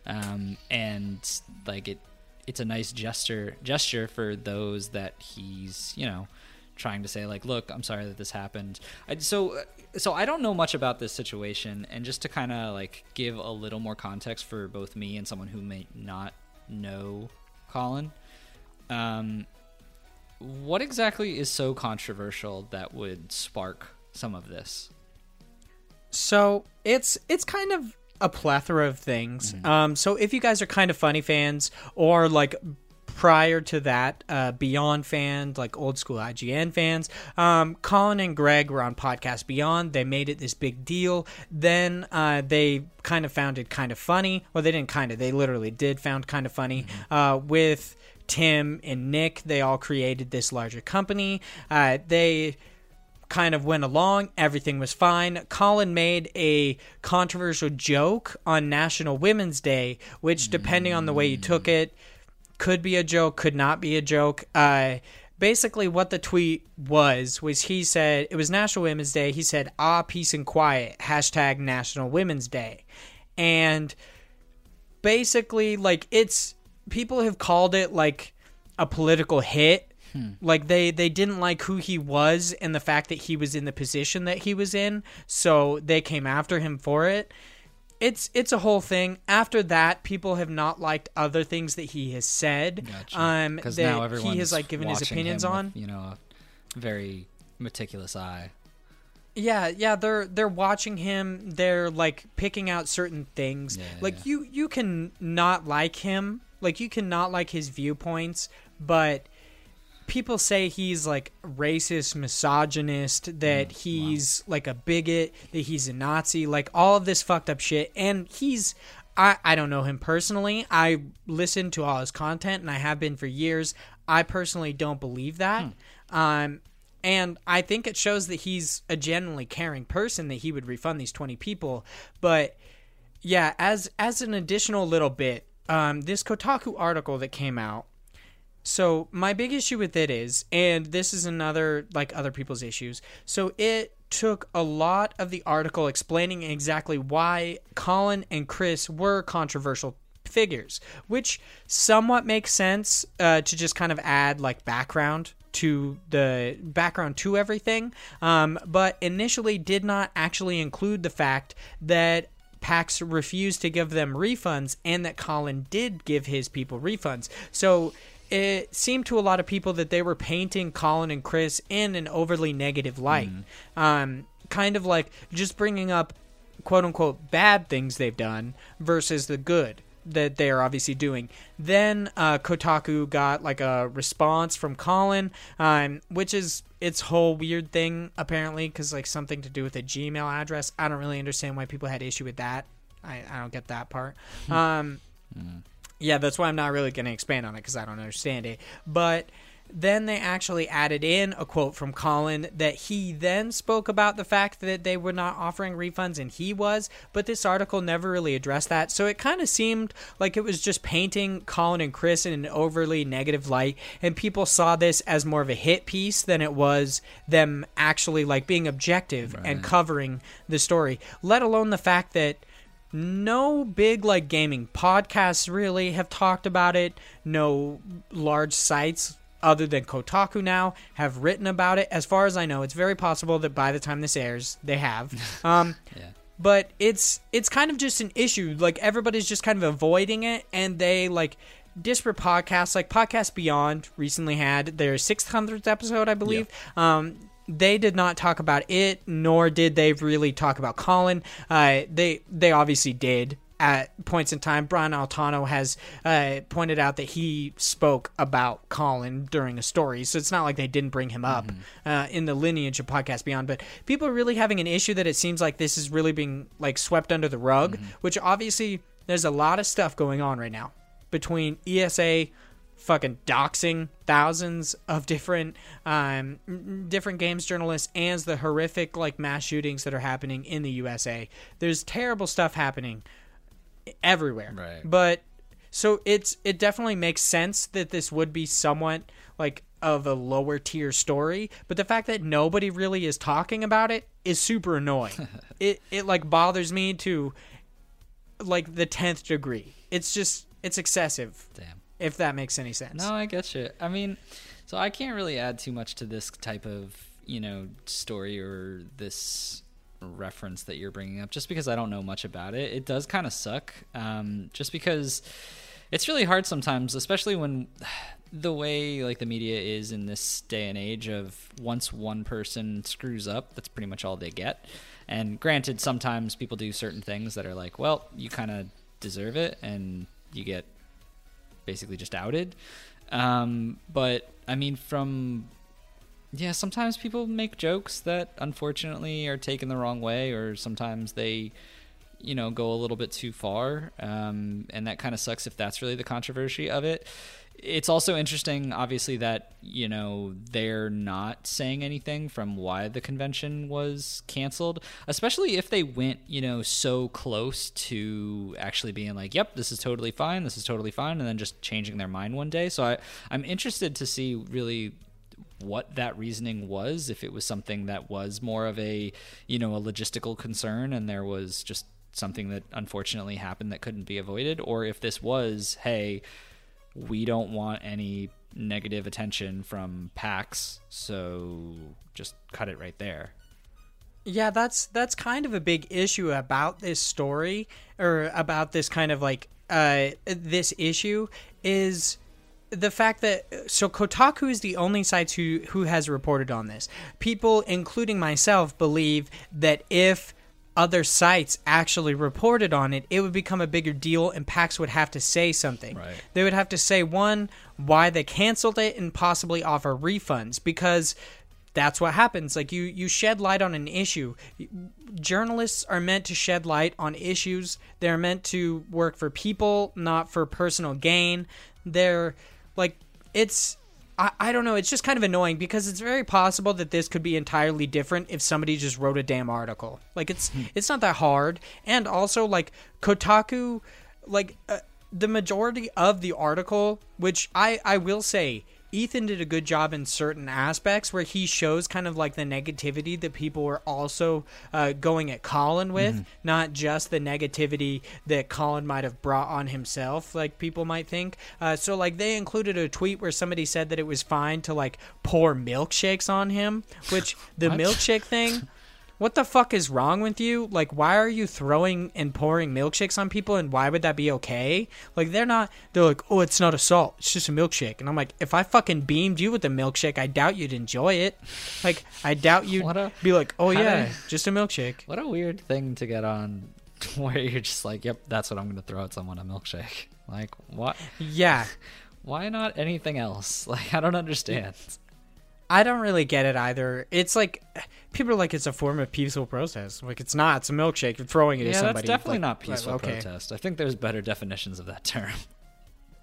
Um, and like it, it's a nice gesture gesture for those that he's you know trying to say like look i'm sorry that this happened. I, so so i don't know much about this situation and just to kind of like give a little more context for both me and someone who may not know colin um what exactly is so controversial that would spark some of this? So it's it's kind of a plethora of things. Um, so if you guys are Kinda Funny fans or like prior to that, uh, Beyond fans, like old school IGN fans, um, Colin and Greg were on podcast Beyond. They made it this big deal. Then uh, they kind of found it Kinda Funny. Well, they didn't kind of. They literally did found Kinda Funny uh, with. Tim and Nick, they all created this larger company. Uh, they kind of went along. Everything was fine. Colin made a controversial joke on National Women's Day, which, depending on the way you took it, could be a joke, could not be a joke. Uh, basically, what the tweet was was he said it was National Women's Day. He said, "Ah, peace and quiet." Hashtag National Women's Day, and basically, like it's people have called it like a political hit like they they didn't like who he was and the fact that he was in the position that he was in so they came after him for it it's it's a whole thing after that people have not liked other things that he has said um that now he has like given his opinions on with, you know a very meticulous eye Yeah, yeah, they're they're watching him. They're like picking out certain things. Yeah, like yeah. you you can not like him. Like you cannot like his viewpoints, but people say he's like racist, misogynist, that Mm, he's like a bigot, that he's a Nazi, like all of this fucked up shit. And he's I, I don't know him personally. I listen to all his content and I have been for years. I personally don't believe that. Hmm. Um and I think it shows that he's a genuinely caring person that he would refund these 20 people. But yeah, as as an additional little bit, um, this Kotaku article that came out. So my big issue with it is, and this is another like other people's issues. So it took a lot of the article explaining exactly why Colin and Chris were controversial figures, which somewhat makes sense uh, to just kind of add like background to the background to everything, um, but initially did not actually include the fact that PAX refused to give them refunds and that Colin did give his people refunds. So it seemed to a lot of people that they were painting Colin and Chris in an overly negative light. Um, kind of like just bringing up quote unquote bad things they've done versus the good that they are obviously doing. Then uh, Kotaku got like a response from Colin, um, which is its whole weird thing apparently, because like something to do with a Gmail address. I don't really understand why people had issue with that. I, I don't get that part. um, yeah, that's why I'm not really going to expand on it because I don't understand it. But then they actually added in a quote from Colin that he then spoke about the fact that they were not offering refunds and he was, but this article never really addressed that. So it kind of seemed like it was just painting Colin and Chris in an overly negative light, and people saw this as more of a hit piece than it was them actually like being objective and covering the story, let alone the fact that no big like gaming podcasts really have talked about it. No large sites other than Kotaku now have written about it. As far as I know, it's very possible that by the time this airs, they have. Um, Yeah. but it's it's kind of just an issue. Like everybody's just kind of avoiding it, and they like disparate podcasts. Like Podcast Beyond recently had their 600th episode, I believe. Um, they did not talk about it, nor did they really talk about Colin. Uh, they they obviously did at points in time. Brian Altano has uh, pointed out that he spoke about Colin during a story, so it's not like they didn't bring him up uh, in the lineage of Podcast Beyond. But people are really having an issue that it seems like this is really being like swept under the rug, which obviously there's a lot of stuff going on right now between ESA fucking doxing thousands of different um different games journalists and the horrific like mass shootings that are happening in the USA. There's terrible stuff happening everywhere. Right. But so it's it definitely makes sense that this would be somewhat like of a lower tier story, but the fact that nobody really is talking about it is super annoying. it it like bothers me to like the 10th degree. It's just it's excessive Damn. If that makes any sense. No, I get you. I mean, so I can't really add too much to this type of you know story or this reference that you're bringing up, just because I don't know much about it. It does kind of suck, um, just because it's really hard sometimes, especially when the way like the media is in this day and age of once one person screws up, that's pretty much all they get. And granted, sometimes people do certain things that are like, well, you kind of deserve it, and you get basically just outed. Um, but I mean, from yeah, sometimes people make jokes that unfortunately are taken the wrong way, or sometimes they, you know, go a little bit too far, um, and that kind of sucks if that's really the controversy of it. It's also interesting, obviously, that you know they're not saying anything from why the convention was canceled, especially if they went, you know, so close to actually being like, "Yep, this is totally fine, this is totally fine," and then just changing their mind one day. So I, I'm interested to see really what that reasoning was if it was something that was more of a you know a logistical concern and there was just something that unfortunately happened that couldn't be avoided or if this was hey we don't want any negative attention from PAX so just cut it right there Yeah, that's that's kind of a big issue about this story or about this kind of like uh this issue is the fact that so Kotaku is the only site who who has reported on this. People, including myself, believe that if other sites actually reported on it, it would become a bigger deal, and PAX would have to say something. Right. They would have to say one why they canceled it and possibly offer refunds because that's what happens like you you shed light on an issue journalists are meant to shed light on issues they're meant to work for people not for personal gain they're like it's I, I don't know. It's just kind of annoying because it's very possible that this could be entirely different if somebody just wrote a damn article. Like it's it's not that hard. And also like kotaku like uh, the majority of the article which i i will say Ethan did a good job in certain aspects where he shows kind of like the negativity that people were also uh, going at Colin with, not just the negativity that Colin might have brought on himself, like people might think. Uh, so, like, they included a tweet where somebody said that it was fine to like pour milkshakes on him, which the milkshake thing. What the fuck is wrong with you? Like, why are you throwing and pouring milkshakes on people, and why would that be okay? Like, they're not. They're like, oh, it's not a salt. It's just a milkshake. And I'm like, if I fucking beamed you with a milkshake, I doubt you'd enjoy it. Like, I doubt you'd a- be like, oh yeah, do- just a milkshake. What a weird thing to get on where you're just like, yep, that's what I'm going to throw at someone a milkshake. Like, what? Yeah, Why not anything else? Like, I don't understand. I don't really get it either. It's like people are like it's a form of peaceful protest. Like it's not. It's a milkshake. You're throwing it at Yeah, somebody. that's definitely Like, not peaceful okay. protest. I think there's better definitions of that term.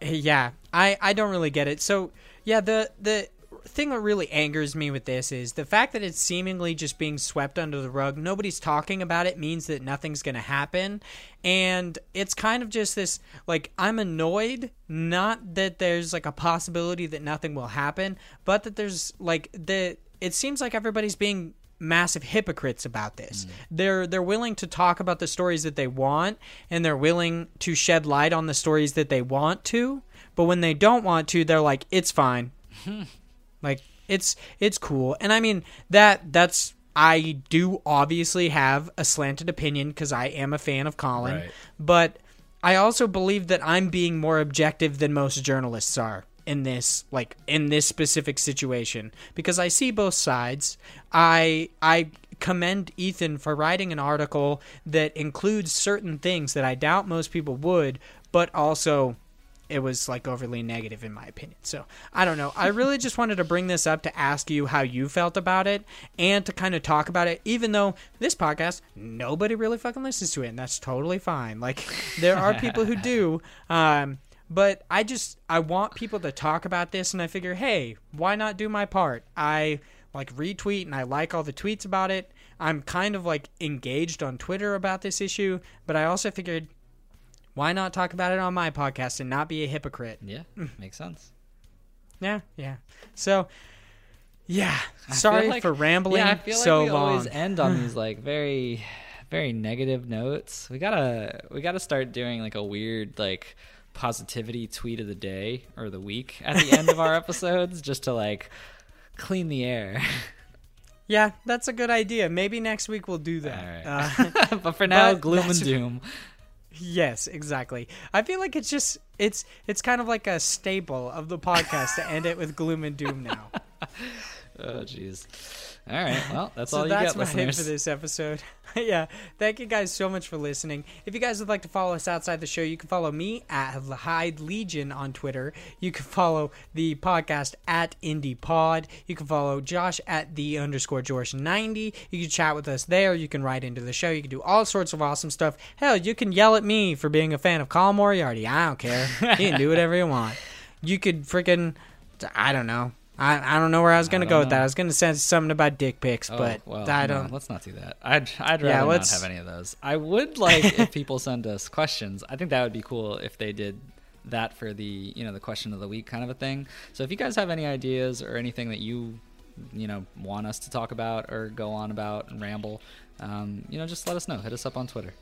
yeah i i don't really get it so yeah the the thing that really angers me with this is the fact that it's seemingly just being swept under the rug nobody's talking about it means that nothing's going to happen and it's kind of just this like i'm annoyed not that there's like a possibility that nothing will happen but that there's like the it seems like everybody's being massive hypocrites about this. Mm. They're they're willing to talk about the stories that they want and they're willing to shed light on the stories that they want to, but when they don't want to, they're like it's fine. like it's it's cool. And I mean that that's I do obviously have a slanted opinion cuz I am a fan of Colin, Right. but I also believe that I'm being more objective than most journalists are in this like in this specific situation because I see both sides. I I commend Ethan for writing an article that includes certain things that I doubt most people would, but also it was like overly negative in my opinion. So I don't know. I really just wanted to bring this up to ask you how you felt about it and to kind of talk about it, even though this podcast, nobody really fucking listens to it, and that's totally fine. Like there are people who do. Um, but I just I want people to talk about this and I figure, hey, why not do my part? I like retweet and I like all the tweets about it. I'm kind of like engaged on Twitter about this issue, but I also figured why not talk about it on my podcast and not be a hypocrite? Yeah, makes sense. Yeah, yeah. So, yeah. Sorry like- for rambling Yeah, I feel so like we long. always end on these like very, very negative notes. We gotta, we gotta start doing like a weird like positivity tweet of the day or the week at the end of our episodes, just to like clean the air. yeah, that's a good idea. Maybe next week we'll do that. Uh, but for now, But gloom and doom. Yes, exactly. I feel like it's just it's it's kind of like a staple of the podcast to end it with gloom and doom now. Oh, jeez. All right. Well, that's so all you that's get, it listeners. for this episode. yeah, thank you guys so much for listening. If you guys would like to follow us outside the show, you can follow me at Hyde Legion on Twitter. You can follow the podcast at Indie Pod. You can follow Josh at the underscore George ninety. You can chat with us there. You can write into the show. You can do all sorts of awesome stuff. Hell, you can yell at me for being a fan of Colin Moriarty. I don't care. you can do whatever you want. You could freaking, I don't know. I, I don't know where I was gonna don't go with that. I was gonna say something about dick pics, Oh, but well, I don't. let's not do that. I'd I'd Yeah, rather not have any of those. I would like if people send us questions. I think that would be cool if they did that for the you know the question of the week kind of a thing. So if you guys have any ideas or anything that you you know want us to talk about or go on about and ramble, um, you know, just let us know. Hit us up on Twitter.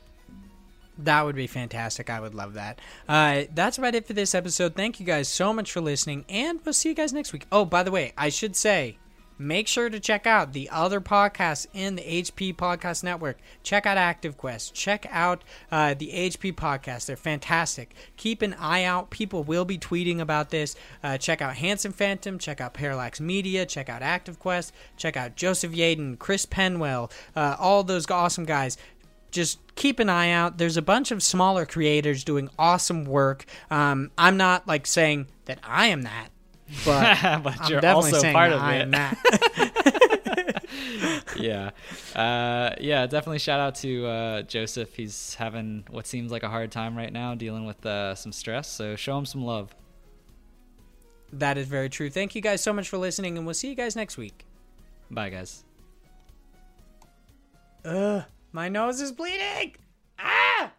That would be fantastic. I would love that. Uh, that's about it for this episode. Thank you guys so much for listening, and we'll see you guys next week. Oh, by the way, I should say, make sure to check out the other podcasts in the HP Podcast Network. Check out Active Quest. Check out uh, the HP Podcast. They're fantastic. Keep an eye out. People will be tweeting about this. Uh, check out Handsome Phantom. Check out Parallax Media. Check out Active Quest. Check out Joseph Yaden, Chris Penwell, uh, all those awesome guys just keep an eye out. There's a bunch of smaller creators doing awesome work. Um, I'm not like saying that I am that, but, but I'm you're definitely also saying part of I it. am that. yeah, uh, yeah. Definitely shout out to uh, Joseph. He's having what seems like a hard time right now, dealing with uh, some stress. So show him some love. that is very true. Thank you guys so much for listening, and we'll see you guys next week. Bye, guys. Ugh, my nose is bleeding! Ah!